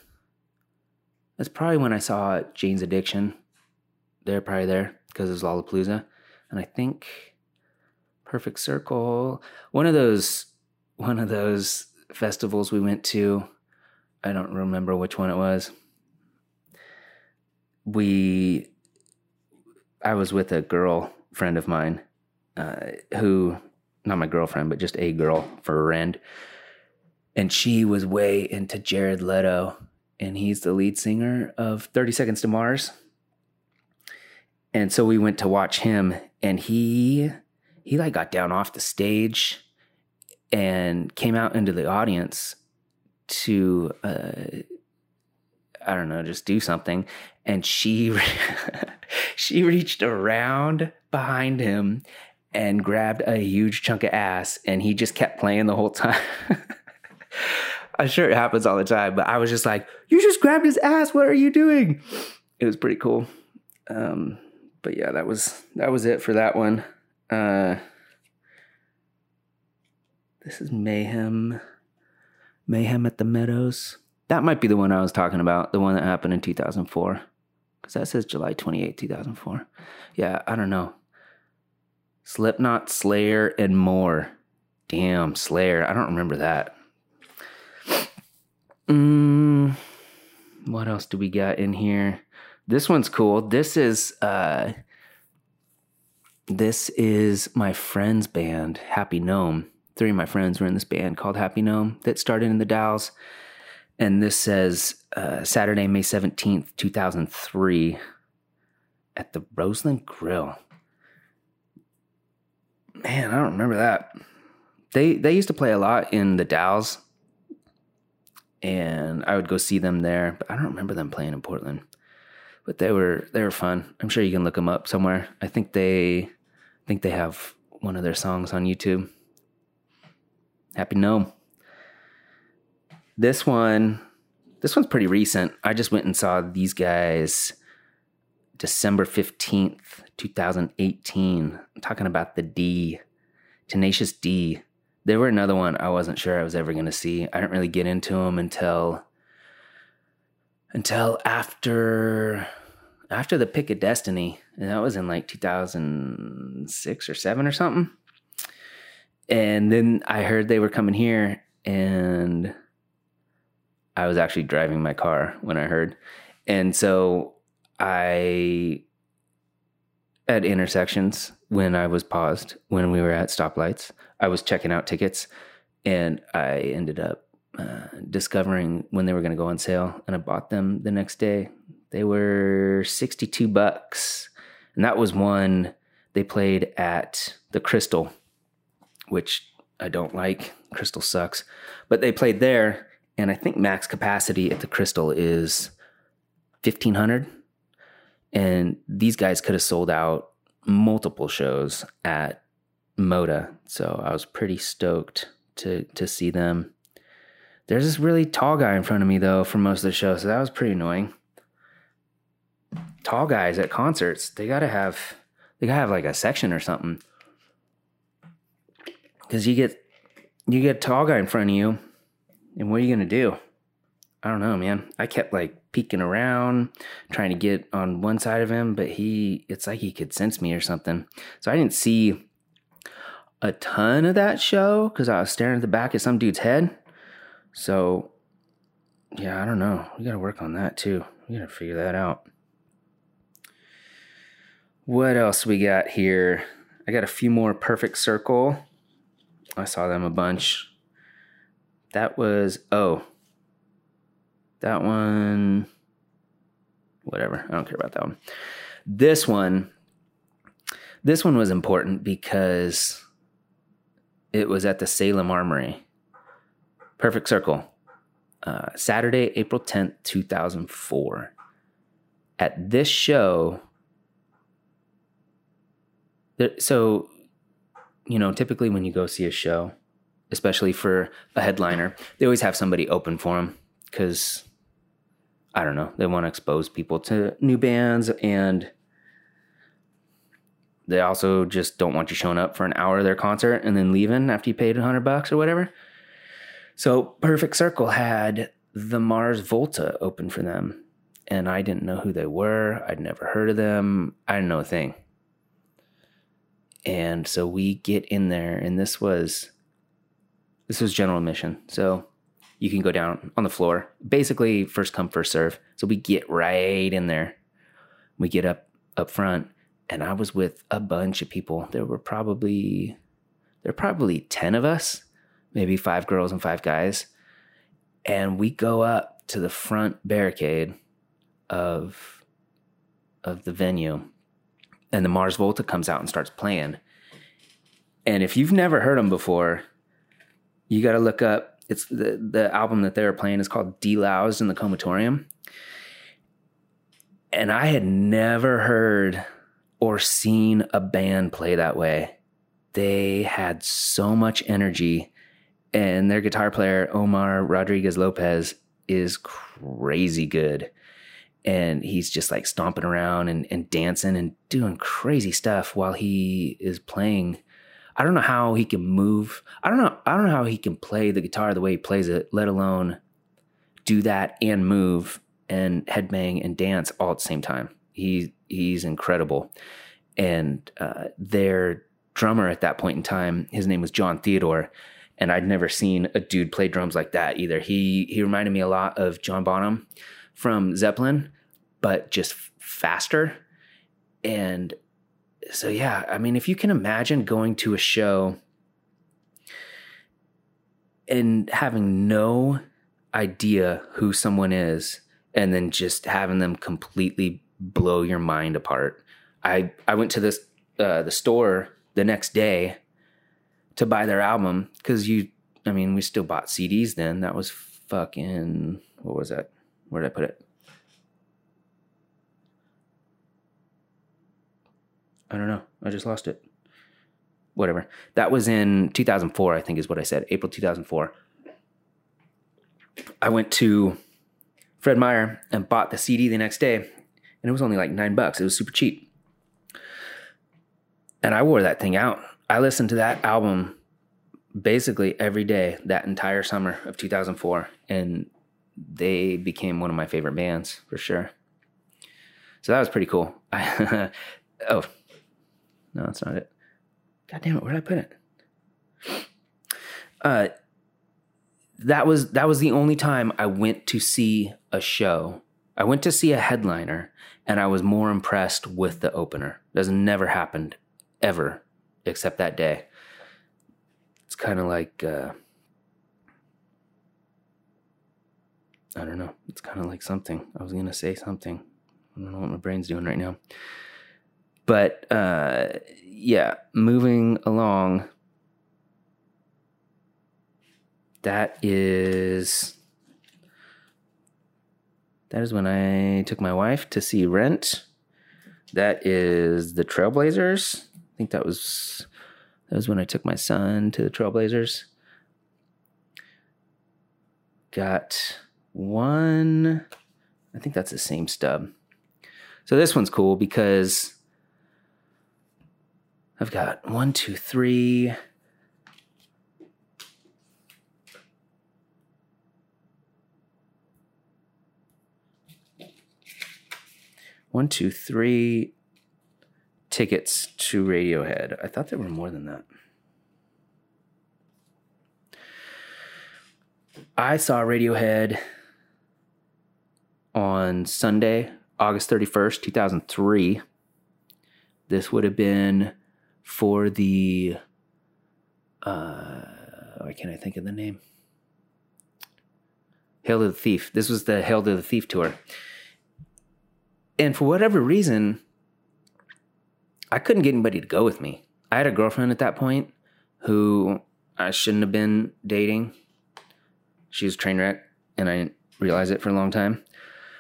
That's probably when I saw Jane's Addiction. They're probably there because it's Lollapalooza. And I think Perfect Circle, one of those, one of those festivals we went to. I don't remember which one it was. We, I was with a girl friend of mine uh, who, not my girlfriend, but just a girl for a friend. And she was way into Jared Leto, and he's the lead singer of 30 Seconds to Mars. And so we went to watch him, and he he like got down off the stage and came out into the audience to uh, I don't know, just do something. And she she reached around behind him and grabbed a huge chunk of ass and he just kept playing the whole time. I'm sure it happens all the time, but I was just like, You just grabbed his ass, what are you doing? It was pretty cool. Um, but yeah, that was that was it for that one. Uh, this is mayhem. Mayhem at the Meadows. That might be the one I was talking about, the one that happened in 2004. Because that says July 28, 2004. Yeah, I don't know. Slipknot, Slayer, and more. Damn, Slayer. I don't remember that. Mm, what else do we got in here? This one's cool. This is uh this is my friend's band, Happy Gnome. Three of my friends were in this band called Happy Gnome that started in the Dalles and this says uh, Saturday, May 17th, 2003, at the Roseland Grill. Man, I don't remember that. They they used to play a lot in the Dalles, and I would go see them there, but I don't remember them playing in Portland. But they were they were fun. I'm sure you can look them up somewhere. I think they I think they have one of their songs on YouTube. Happy Gnome. This one, this one's pretty recent. I just went and saw these guys December 15th, 2018. I'm talking about the D, Tenacious D. They were another one I wasn't sure I was ever going to see. I didn't really get into them until until after after the Pick of Destiny, and that was in like 2006 or 7 or something. And then I heard they were coming here and I was actually driving my car when I heard. And so I, at intersections, when I was paused, when we were at stoplights, I was checking out tickets and I ended up uh, discovering when they were going to go on sale and I bought them the next day. They were 62 bucks. And that was one they played at the Crystal, which I don't like. Crystal sucks. But they played there, and I think max capacity at the Crystal is 1500. And these guys could have sold out multiple shows at Moda. So I was pretty stoked to to see them. There's this really tall guy in front of me though for most of the show, so that was pretty annoying. Tall guys at concerts, they gotta have they gotta have like a section or something. Cause you get you get a tall guy in front of you, and what are you gonna do? I don't know, man. I kept like peeking around, trying to get on one side of him, but he it's like he could sense me or something. So I didn't see a ton of that show because I was staring at the back of some dude's head. So yeah, I don't know. We gotta work on that too. We gotta figure that out. What else we got here? I got a few more perfect circle. I saw them a bunch. That was oh. That one whatever. I don't care about that one. This one this one was important because it was at the Salem Armory. Perfect Circle. Uh, Saturday, April 10th, 2004. At this show, so you know typically when you go see a show especially for a headliner they always have somebody open for them because i don't know they want to expose people to new bands and they also just don't want you showing up for an hour of their concert and then leaving after you paid 100 bucks or whatever. So perfect circle had the mars volta open for them and i didn't know who they were i'd never heard of them i didn't know a thing. And so we get in there and this was this was general admission so you can go down on the floor. Basically first come first serve. So we get right in there. We get up up front and i was with a bunch of people. There were probably there were probably 10 of us maybe five girls and five guys. And we go up to the front barricade of of the venue and the Mars Volta comes out and starts playing. And if you've never heard them before, you got to look up. It's the the album that they were playing is called Deloused in the Comatorium. And I had never heard or seen a band play that way. They had so much energy, and their guitar player Omar Rodriguez Lopez is crazy good and he's just like stomping around and, and dancing and doing crazy stuff while he is playing. I don't know how he can move. I don't know. I don't know how he can play the guitar the way he plays it, let alone do that and move and headbang and dance all at the same time. He he's incredible. And uh, their drummer at that point in time, his name was Jon Theodore, and I'd never seen a dude play drums like that either. He he reminded me a lot of John Bonham from Zeppelin, but just faster. And so, yeah, I mean, if you can imagine going to a show and having no idea who someone is and then just having them completely blow your mind apart. I I went to this uh, the store the next day to buy their album because you I mean we still bought CDs then. That was fucking what was that? Where did I put it? I don't know. I just lost it. Whatever. That was in 2004, I think is what I said. April 2004. I went to Fred Meyer and bought the CD the next day, and it was only like nine bucks. It was super cheap. And I wore that thing out. I listened to that album basically every day that entire summer of 2004, and they became one of my favorite bands for sure. So that was pretty cool. oh, no, that's not it. God damn it, where did I put it? Uh, that was that was the only time I went to see a show. I went to see a headliner, and I was more impressed with the opener. That's never happened ever, except that day. It's kind of like. Uh, I don't know. It's kind of like something. I was going to say something. I don't know what my brain's doing right now. But uh, yeah, moving along. that is that is when I took my wife to see Rent. That is the Trailblazers. I think that was that was when I took my son to the Trailblazers. Got one. I think that's the same stub. So this one's cool because I've got one, two, three. One, two, three tickets to Radiohead. I thought there were more than that. I saw Radiohead on Sunday, August 31st, 2003. This would have been for the uh why can't I think of the name? Hail to the Thief. This was the Hail to the Thief tour. And for whatever reason, I couldn't get anybody to go with me. I had a girlfriend at that point who I shouldn't have been dating. She was train wreck, and I didn't realize it for a long time.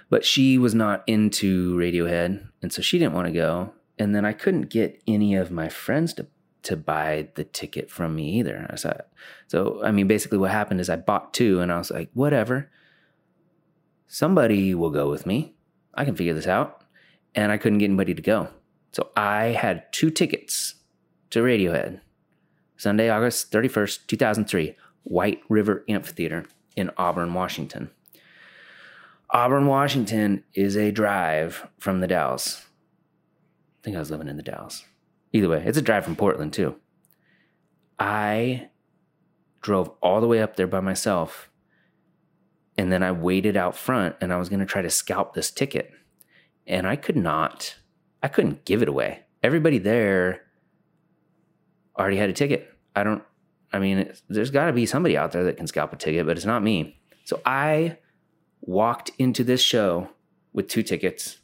But she was not into Radiohead, and so she didn't want to go. And then I couldn't get any of my friends to to buy the ticket from me either. I said, so I mean, basically, what happened is I bought two, and I was like, whatever. Somebody will go with me. I can figure this out. And I couldn't get anybody to go. So I had two tickets to Radiohead. Sunday, August 31st, 2003, White River Amphitheater in Auburn, Washington. Auburn, Washington is a drive from the Dalles. I think I was living in the Dalles. Either way, it's a drive from Portland too. I drove all the way up there by myself and then I waited out front and I was going to try to scalp this ticket. And I could not, I couldn't give it away. Everybody there already had a ticket. I don't, I mean, there's got to be somebody out there that can scalp a ticket, but it's not me. So I walked into this show with two tickets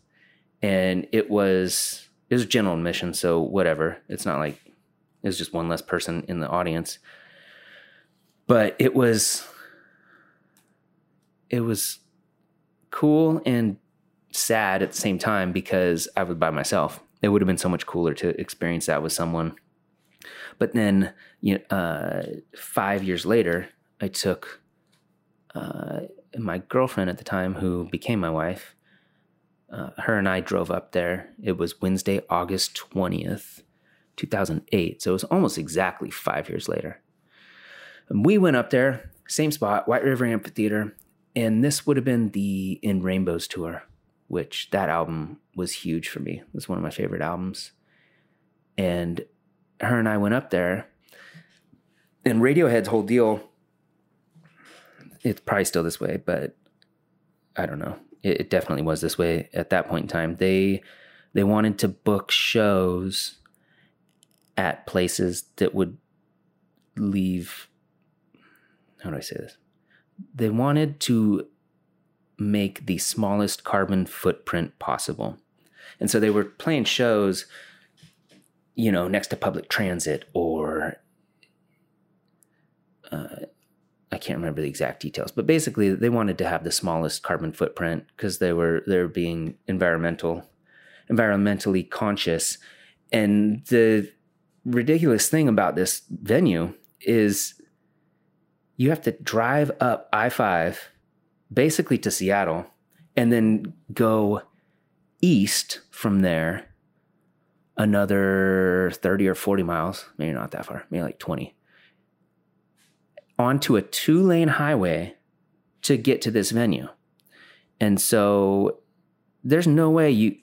and it was, it was general admission. So whatever. It's not like it was just one less person in the audience. But it was, it was cool and sad at the same time because I was by myself. It would have been so much cooler to experience that with someone. But then, you know, uh, five years later, I took uh, my girlfriend at the time, who became my wife. Uh, her and I drove up there. It was Wednesday, August twentieth, two thousand eight. So it was almost exactly five years later. And we went up there, same spot, White River Amphitheater, and this would have been the In Rainbows tour, which that album was huge for me. It was one of my favorite albums. And her and I went up there, and Radiohead's whole deal, it's probably still this way, but I don't know. It, it definitely was this way at that point in time. They they wanted to book shows at places that would leave how do I say this? they wanted to make the smallest carbon footprint possible. And so they were playing shows, you know, next to public transit or uh, I can't remember the exact details, but basically they wanted to have the smallest carbon footprint because they were they're being environmental, environmentally conscious. And the ridiculous thing about this venue is you have to drive up I 5 basically to Seattle and then go east from there another 30 or 40 miles, maybe not that far, maybe like 20, onto a two lane highway to get to this venue. And so there's no way you,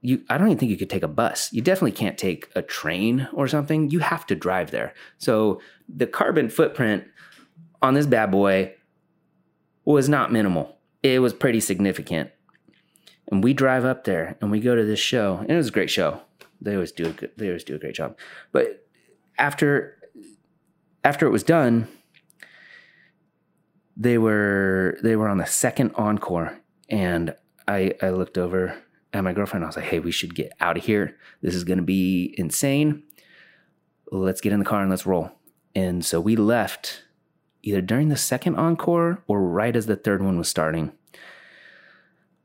you, I don't even think you could take a bus. You definitely can't take a train or something. You have to drive there. So the carbon footprint on this bad boy was not minimal. It was pretty significant. And we drive up there and we go to this show, and it was a great show. They always do a good, they always do a great job. But after after it was done, they were they were on the second encore, and I I looked over at my girlfriend. I was like, "Hey, we should get out of here. This is going to be insane. Let's get in the car and let's roll." And so we left either during the second encore or right as the third one was starting.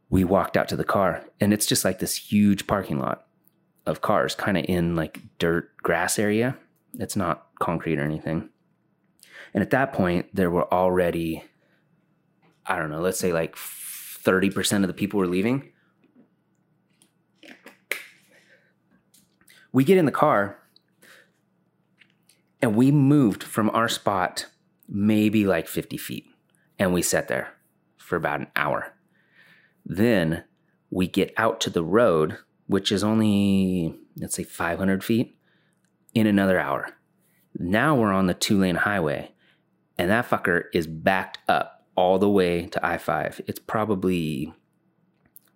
We walked out to the car, and it's just like this huge parking lot of cars, kind of in like dirt grass area. It's not concrete or anything. And at that point, there were already, I don't know, let's say like 30% of the people were leaving. We get in the car and we moved from our spot maybe like 50 feet and we sat there for about an hour. Then we get out to the road, which is only, let's say, 500 feet in another hour. Now we're on the two lane highway and that fucker is backed up all the way to I 5. It's probably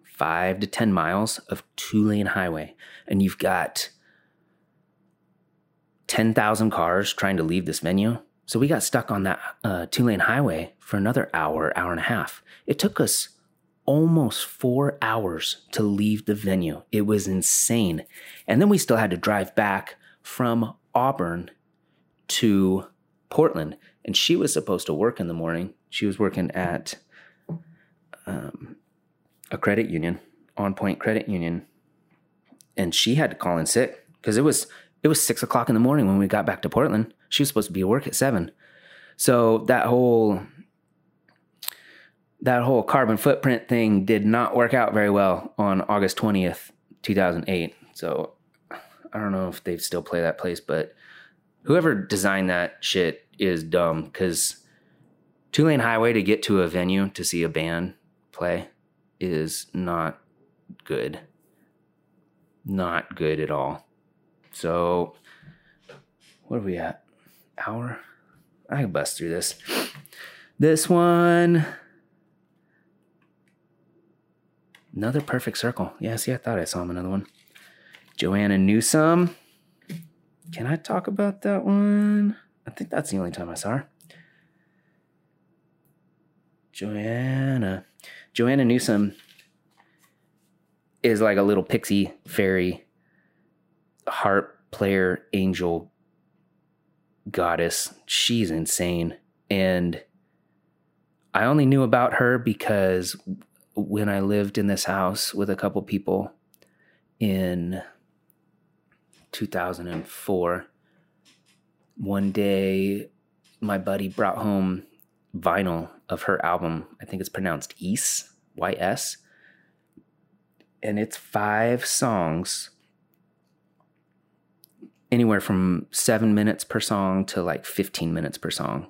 five to 10 miles of two lane highway. And you've got 10,000 cars trying to leave this venue. So we got stuck on that uh, two lane highway for another hour, hour and a half. It took us almost four hours to leave the venue. It was insane. And then we still had to drive back from Auburn to Portland. And she was supposed to work in the morning. She was working at um, a credit union, On Point Credit Union. And she had to call in sick because it was it was six o'clock in the morning when we got back to Portland. She was supposed to be at work at seven. So that whole that whole carbon footprint thing did not work out very well on August 20th, 2008. So I don't know if they still play that place, but whoever designed that shit is dumb because two lane highway to get to a venue to see a band play is not good. Not good at all. So, what are we at? Hour? I can bust through this. This one. Another perfect circle. Yeah, see, I thought I saw him another one. Joanna Newsom. Can I talk about that one? I think that's the only time I saw her. Joanna. Joanna Newsom is like a little pixie fairy harp player angel goddess. She's insane. And I only knew about her because when I lived in this house with a couple people in 2004, one day my buddy brought home vinyl of her album. I think it's pronounced Ys, Y S. And it's five songs anywhere from seven minutes per song to like 15 minutes per song.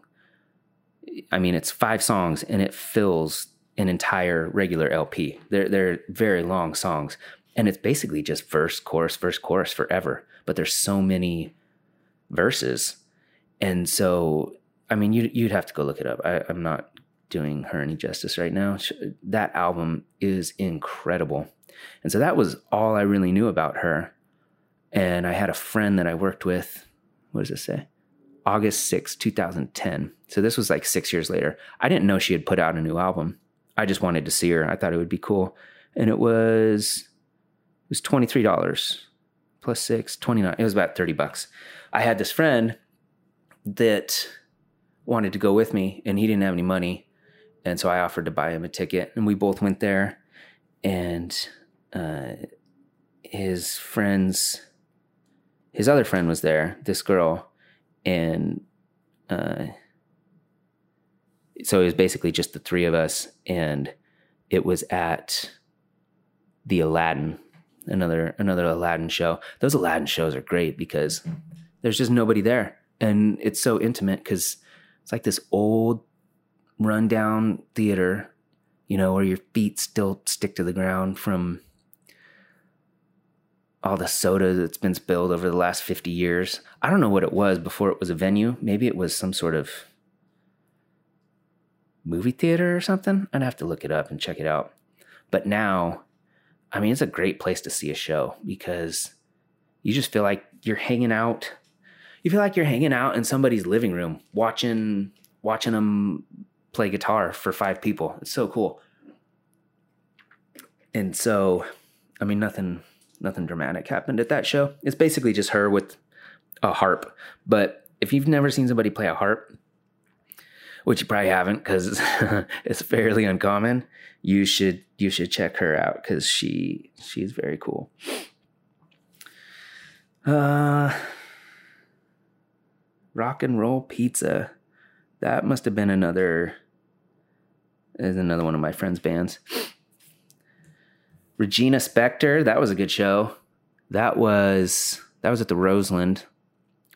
I mean, it's five songs and it fills an entire regular LP. They're, they're very long songs. And it's basically just verse, chorus, verse, chorus forever. But there's so many verses. And so, I mean, you'd, you'd have to go look it up. I, I'm not doing her any justice right now. That album is incredible. And so that was all I really knew about her and I had a friend that I worked with. What does it say? August 6, 2010. So this was like six years later. I didn't know she had put out a new album. I just wanted to see her. I thought it would be cool. And it was it was $23 plus six, 29. It was about 30 bucks. I had this friend that wanted to go with me and he didn't have any money. And so I offered to buy him a ticket and we both went there and uh, his friends his other friend was there, this girl, and uh, so it was basically just the three of us, and it was at the Aladdin, another another Aladdin show. Those Aladdin shows are great because there's just nobody there, and it's so intimate because it's like this old rundown theater, you know, where your feet still stick to the ground from all the soda that's been spilled over the last 50 years. I don't know what it was before it was a venue. Maybe it was some sort of movie theater or something. I'd have to look it up and check it out. But now, I mean, it's a great place to see a show because you just feel like you're hanging out. You feel like you're hanging out in somebody's living room watching watching them play guitar for five people. It's so cool. And so, I mean, nothing nothing dramatic happened at that show. It's basically just her with a harp. But if you've never seen somebody play a harp, which you probably haven't because it's fairly uncommon. You should you should check her out because she she's very cool. Uh, rock and roll pizza. That must have been another. Is another one of my friends' bands. Regina Spektor, that was a good show. That was that was at the Roseland.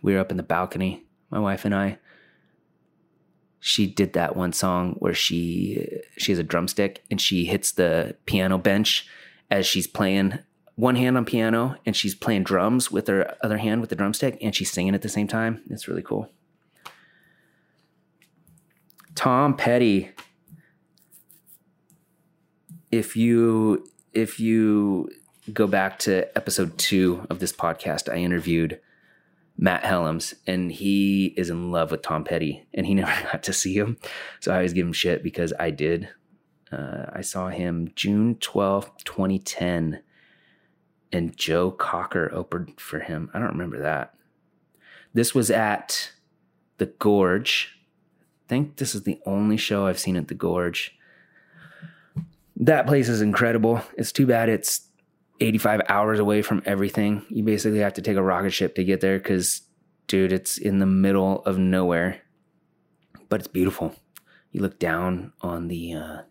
We were up in the balcony, my wife and I. She did that one song where she she has a drumstick and she hits the piano bench as she's playing one hand on piano and she's playing drums with her other hand with the drumstick and she's singing at the same time. It's really cool. Tom Petty. If you if you go back to episode two of this podcast, I interviewed Matt Helms, and he is in love with Tom Petty, and he never got to see him. So I always give him shit because I did. Uh, I saw him June 12th, 2010, and Joe Cocker opened for him. I don't remember that. This was at the Gorge. I think this is the only show I've seen at the Gorge. That place is incredible. It's too bad it's 85 hours away from everything. You basically have to take a rocket ship to get there because, dude, it's in the middle of nowhere. But it's beautiful. You look down on the uh,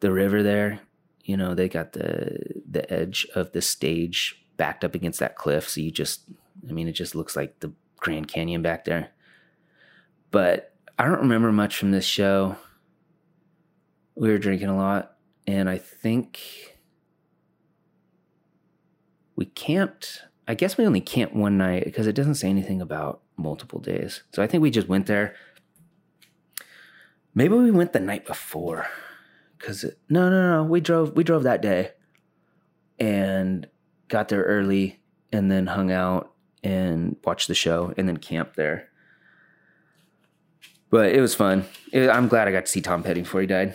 the river there. You know they got the the edge of the stage backed up against that cliff, so you just, I mean, it just looks like the Grand Canyon back there. But I don't remember much from this show. We were drinking a lot, and I think we camped. I guess we only camped one night because it doesn't say anything about multiple days. So I think we just went there. Maybe we went the night before. Cause no, no, no, we drove. We drove that day, and got there early, and then hung out and watched the show, and then camped there. But it was fun. It, I'm glad I got to see Tom Petty before he died.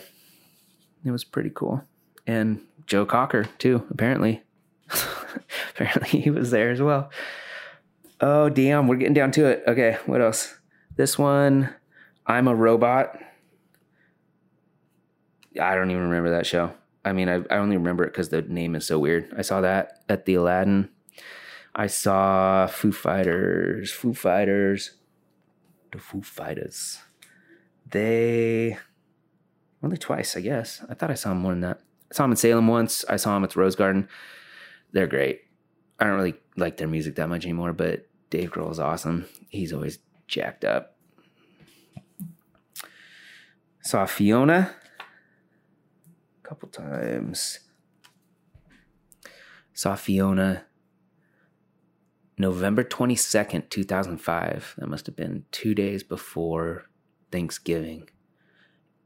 It was pretty cool, and Joe Cocker too. Apparently, Apparently he was there as well. Oh, damn. We're getting down to it. Okay, what else? This one, I'm a Robot. I don't even remember that show. I mean, I, I only remember it because the name is so weird. I saw that at the Aladdin. I saw Foo Fighters. Foo Fighters. The Foo Fighters. They. Only twice, I guess. I thought I saw them more than that. I saw them in Salem once. I saw them at the Rose Garden they're great. I don't really like their music that much anymore, but Dave Grohl is awesome. He's always jacked up. Saw Fiona couple times. Saw Fiona November 22nd, 2005. That must have been two days before Thanksgiving.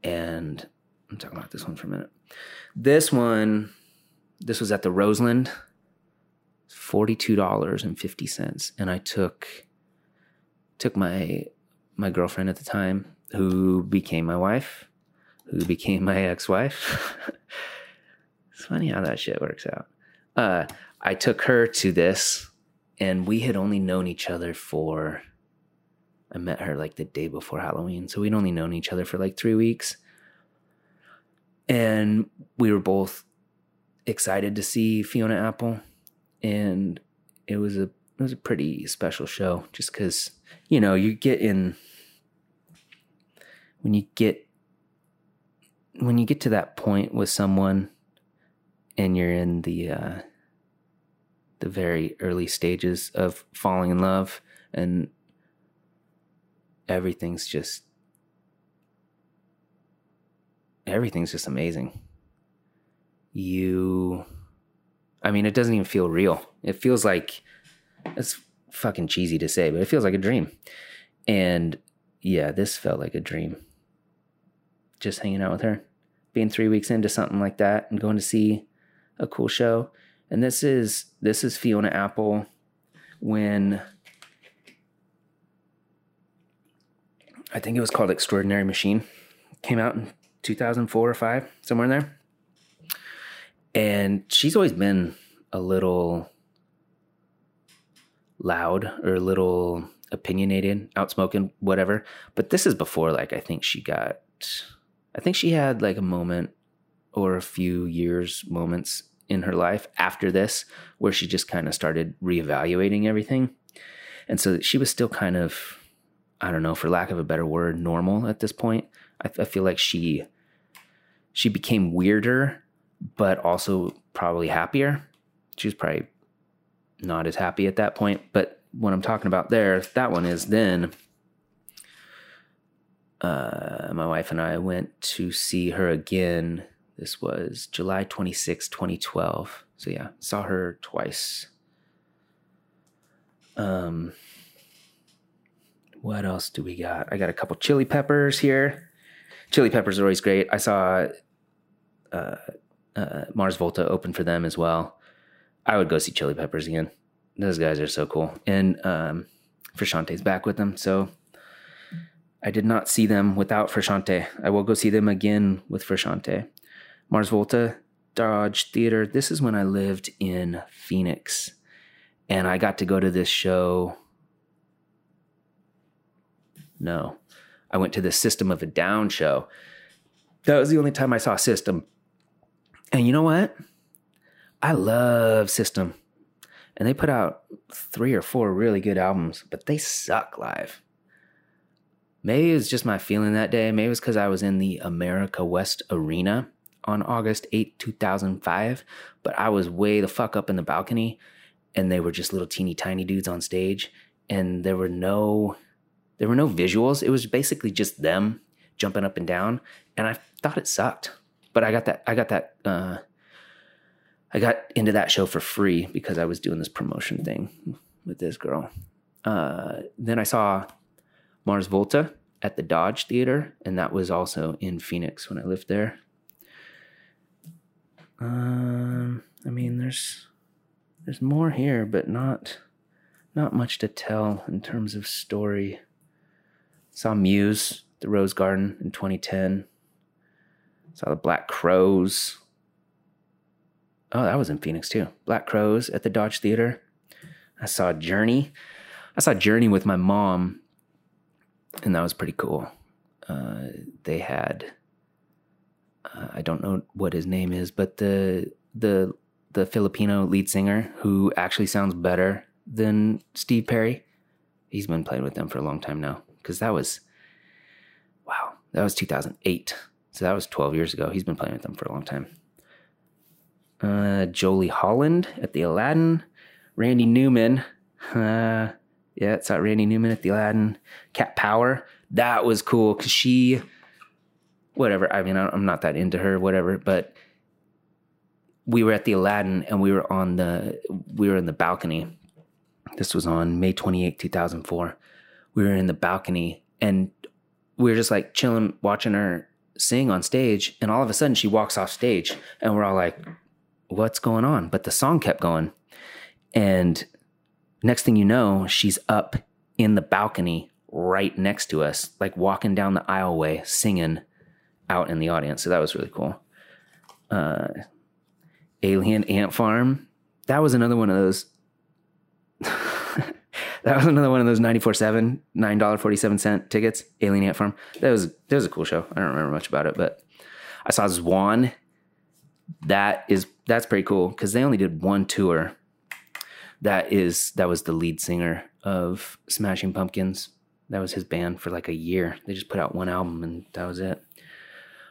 And I'm talking about this one for a minute. This one, this was at the Roseland $42.50 and I took took my my girlfriend at the time who became my wife, who became my ex-wife. it's funny how that shit works out. Uh, I took her to this and we had only known each other for I met her like the day before Halloween. So we'd only known each other for like 3 weeks. And we were both excited to see Fiona Apple and it was a it was a pretty special show just because you know you get in when you get when you get to that point with someone and you're in the uh, the very early stages of falling in love and everything's just everything's just amazing you I mean, it doesn't even feel real. It feels like it's fucking cheesy to say, but it feels like a dream. And yeah, this felt like a dream. Just hanging out with her, being three weeks into something like that, and going to see a cool show. And this is this is Fiona Apple when I think it was called Extraordinary Machine. Came out in 2004 or 5, somewhere in there and she's always been a little loud or a little opinionated, outspoken, whatever. But this is before, like, I think she got, I think she had like a moment or a few years moments in her life after this where she just kind of started reevaluating everything. And so she was still kind of, I don't know, for lack of a better word, normal at this point. I, I feel like she she became weirder, but also probably happier. She was probably not as happy at that point. But what I'm talking about there, that one is then uh, my wife and I went to see her again. This was July 26, 2012. So yeah, saw her twice. Um, what else do we got? I got a couple chili peppers here. Chili peppers are always great. I saw uh, uh, Mars Volta open for them as well. I would go see Chili Peppers again. Those guys are so cool. And um, Frusciante's back with them. So I did not see them without Frusciante. I will go see them again with Frusciante. Mars Volta, Dodge Theater. This is when I lived in Phoenix. And I got to go to this show. No, I went to the System of a Down show. That was the only time I saw System. And you know what? I love System. And they put out three or four really good albums, but they suck live. Maybe it was just my feeling that day. Maybe it was because I was in the America West Arena on August 8, 2005, but I was way the fuck up in the balcony and they were just little teeny tiny dudes on stage and there were no there were no visuals. It was basically just them jumping up and down and I thought it sucked. But I got that I got that uh I got into that show for free because I was doing this promotion thing with this girl. Uh, then I saw Mars Volta at the Dodge Theater, and that was also in Phoenix when I lived there. Um, I mean, there's there's more here, but not not much to tell in terms of story. Saw Muse, the Rose Garden in 2010. Saw the Black Crowes. Oh, that was in Phoenix too. Black Crowes at the Dodge Theater. I saw Journey. I saw Journey with my mom, and that was pretty cool. Uh, they had uh, I don't know what his name is, but the the the Filipino lead singer who actually sounds better than Steve Perry. He's been playing with them for a long time now because that was wow, that was 2008. So that was 12 years ago. He's been playing with them for a long time uh, Jolie Holland at the Aladdin, Randy Newman. Uh, yeah, it's not Randy Newman at the Aladdin. Cat Power. That was cool because she, whatever. I mean, I'm not that into her, whatever. But we were at the Aladdin and we were on the we were in the balcony. This was on May 28, 2004. We were in the balcony and we were just like chilling, watching her sing on stage. And all of a sudden, she walks off stage, and we're all like, what's going on? But the song kept going. And next thing you know, she's up in the balcony right next to us, like walking down the aisleway, singing out in the audience. So that was really cool. Uh, Alien Ant Farm. That was another one of those. that was another one of those 94 7 $9.47 tickets alien ant farm that was that was a cool show i don't remember much about it but i saw Zwan that is that's pretty cool because they only did one tour. That is that was the lead singer of Smashing Pumpkins. That was his band for like a year. They just put out one album and that was it.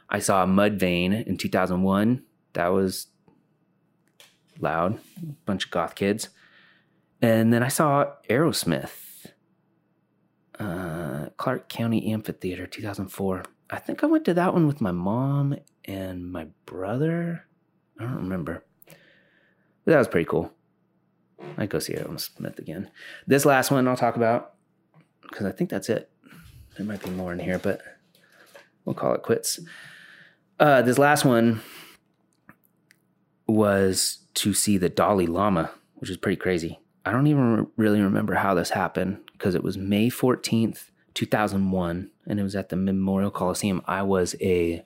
I saw Mudvayne in 2001. That was loud, bunch of goth kids. And then I saw Aerosmith, uh, Clark County Amphitheater, 2004. I think I went to that one with my mom and my brother. I don't remember. But that was pretty cool. I'd go see Aerosmith Smith again. This last one I'll talk about because I think that's it. There might be more in here, but we'll call it quits. Uh, this last one was to see the Dalai Lama, which is pretty crazy. I don't even really remember how this happened because it was May 14th, 2001, and it was at the Memorial Coliseum. I was a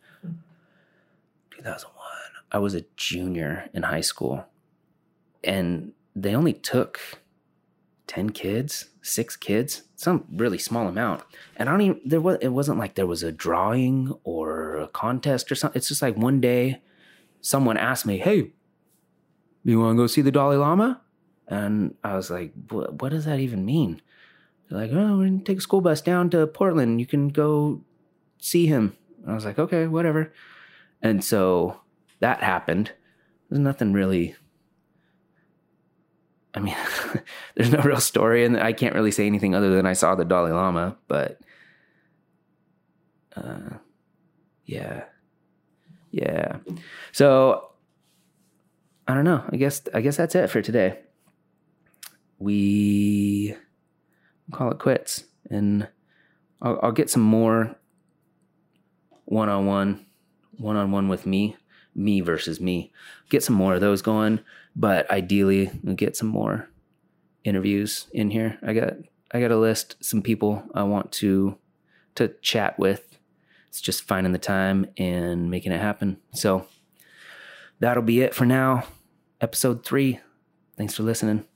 2001. I was a junior in high school, and they only took 10 kids, six kids, some really small amount. And I don't even, there was, it wasn't like there was a drawing or a contest or something. It's just like one day someone asked me, Hey, you want to go see the Dalai Lama? And I was like, What, does that even mean? They're like, Oh, we're going to take a school bus down to Portland. You can go see him. And I was like, Okay, whatever. And so that happened. There's nothing really I mean, there's no real story, and I can't really say anything other than I saw the Dalai Lama. But, uh, yeah, yeah. So, I don't know. I guess I guess that's it for today. We call it quits, and I'll, I'll get some more one on one, one on one with me me versus me. Get some more of those going, but ideally we'll get some more interviews in here. I got I got to list some people I want to to chat with. It's just finding the time and making it happen. So that'll be it for now. Episode 3. Thanks for listening.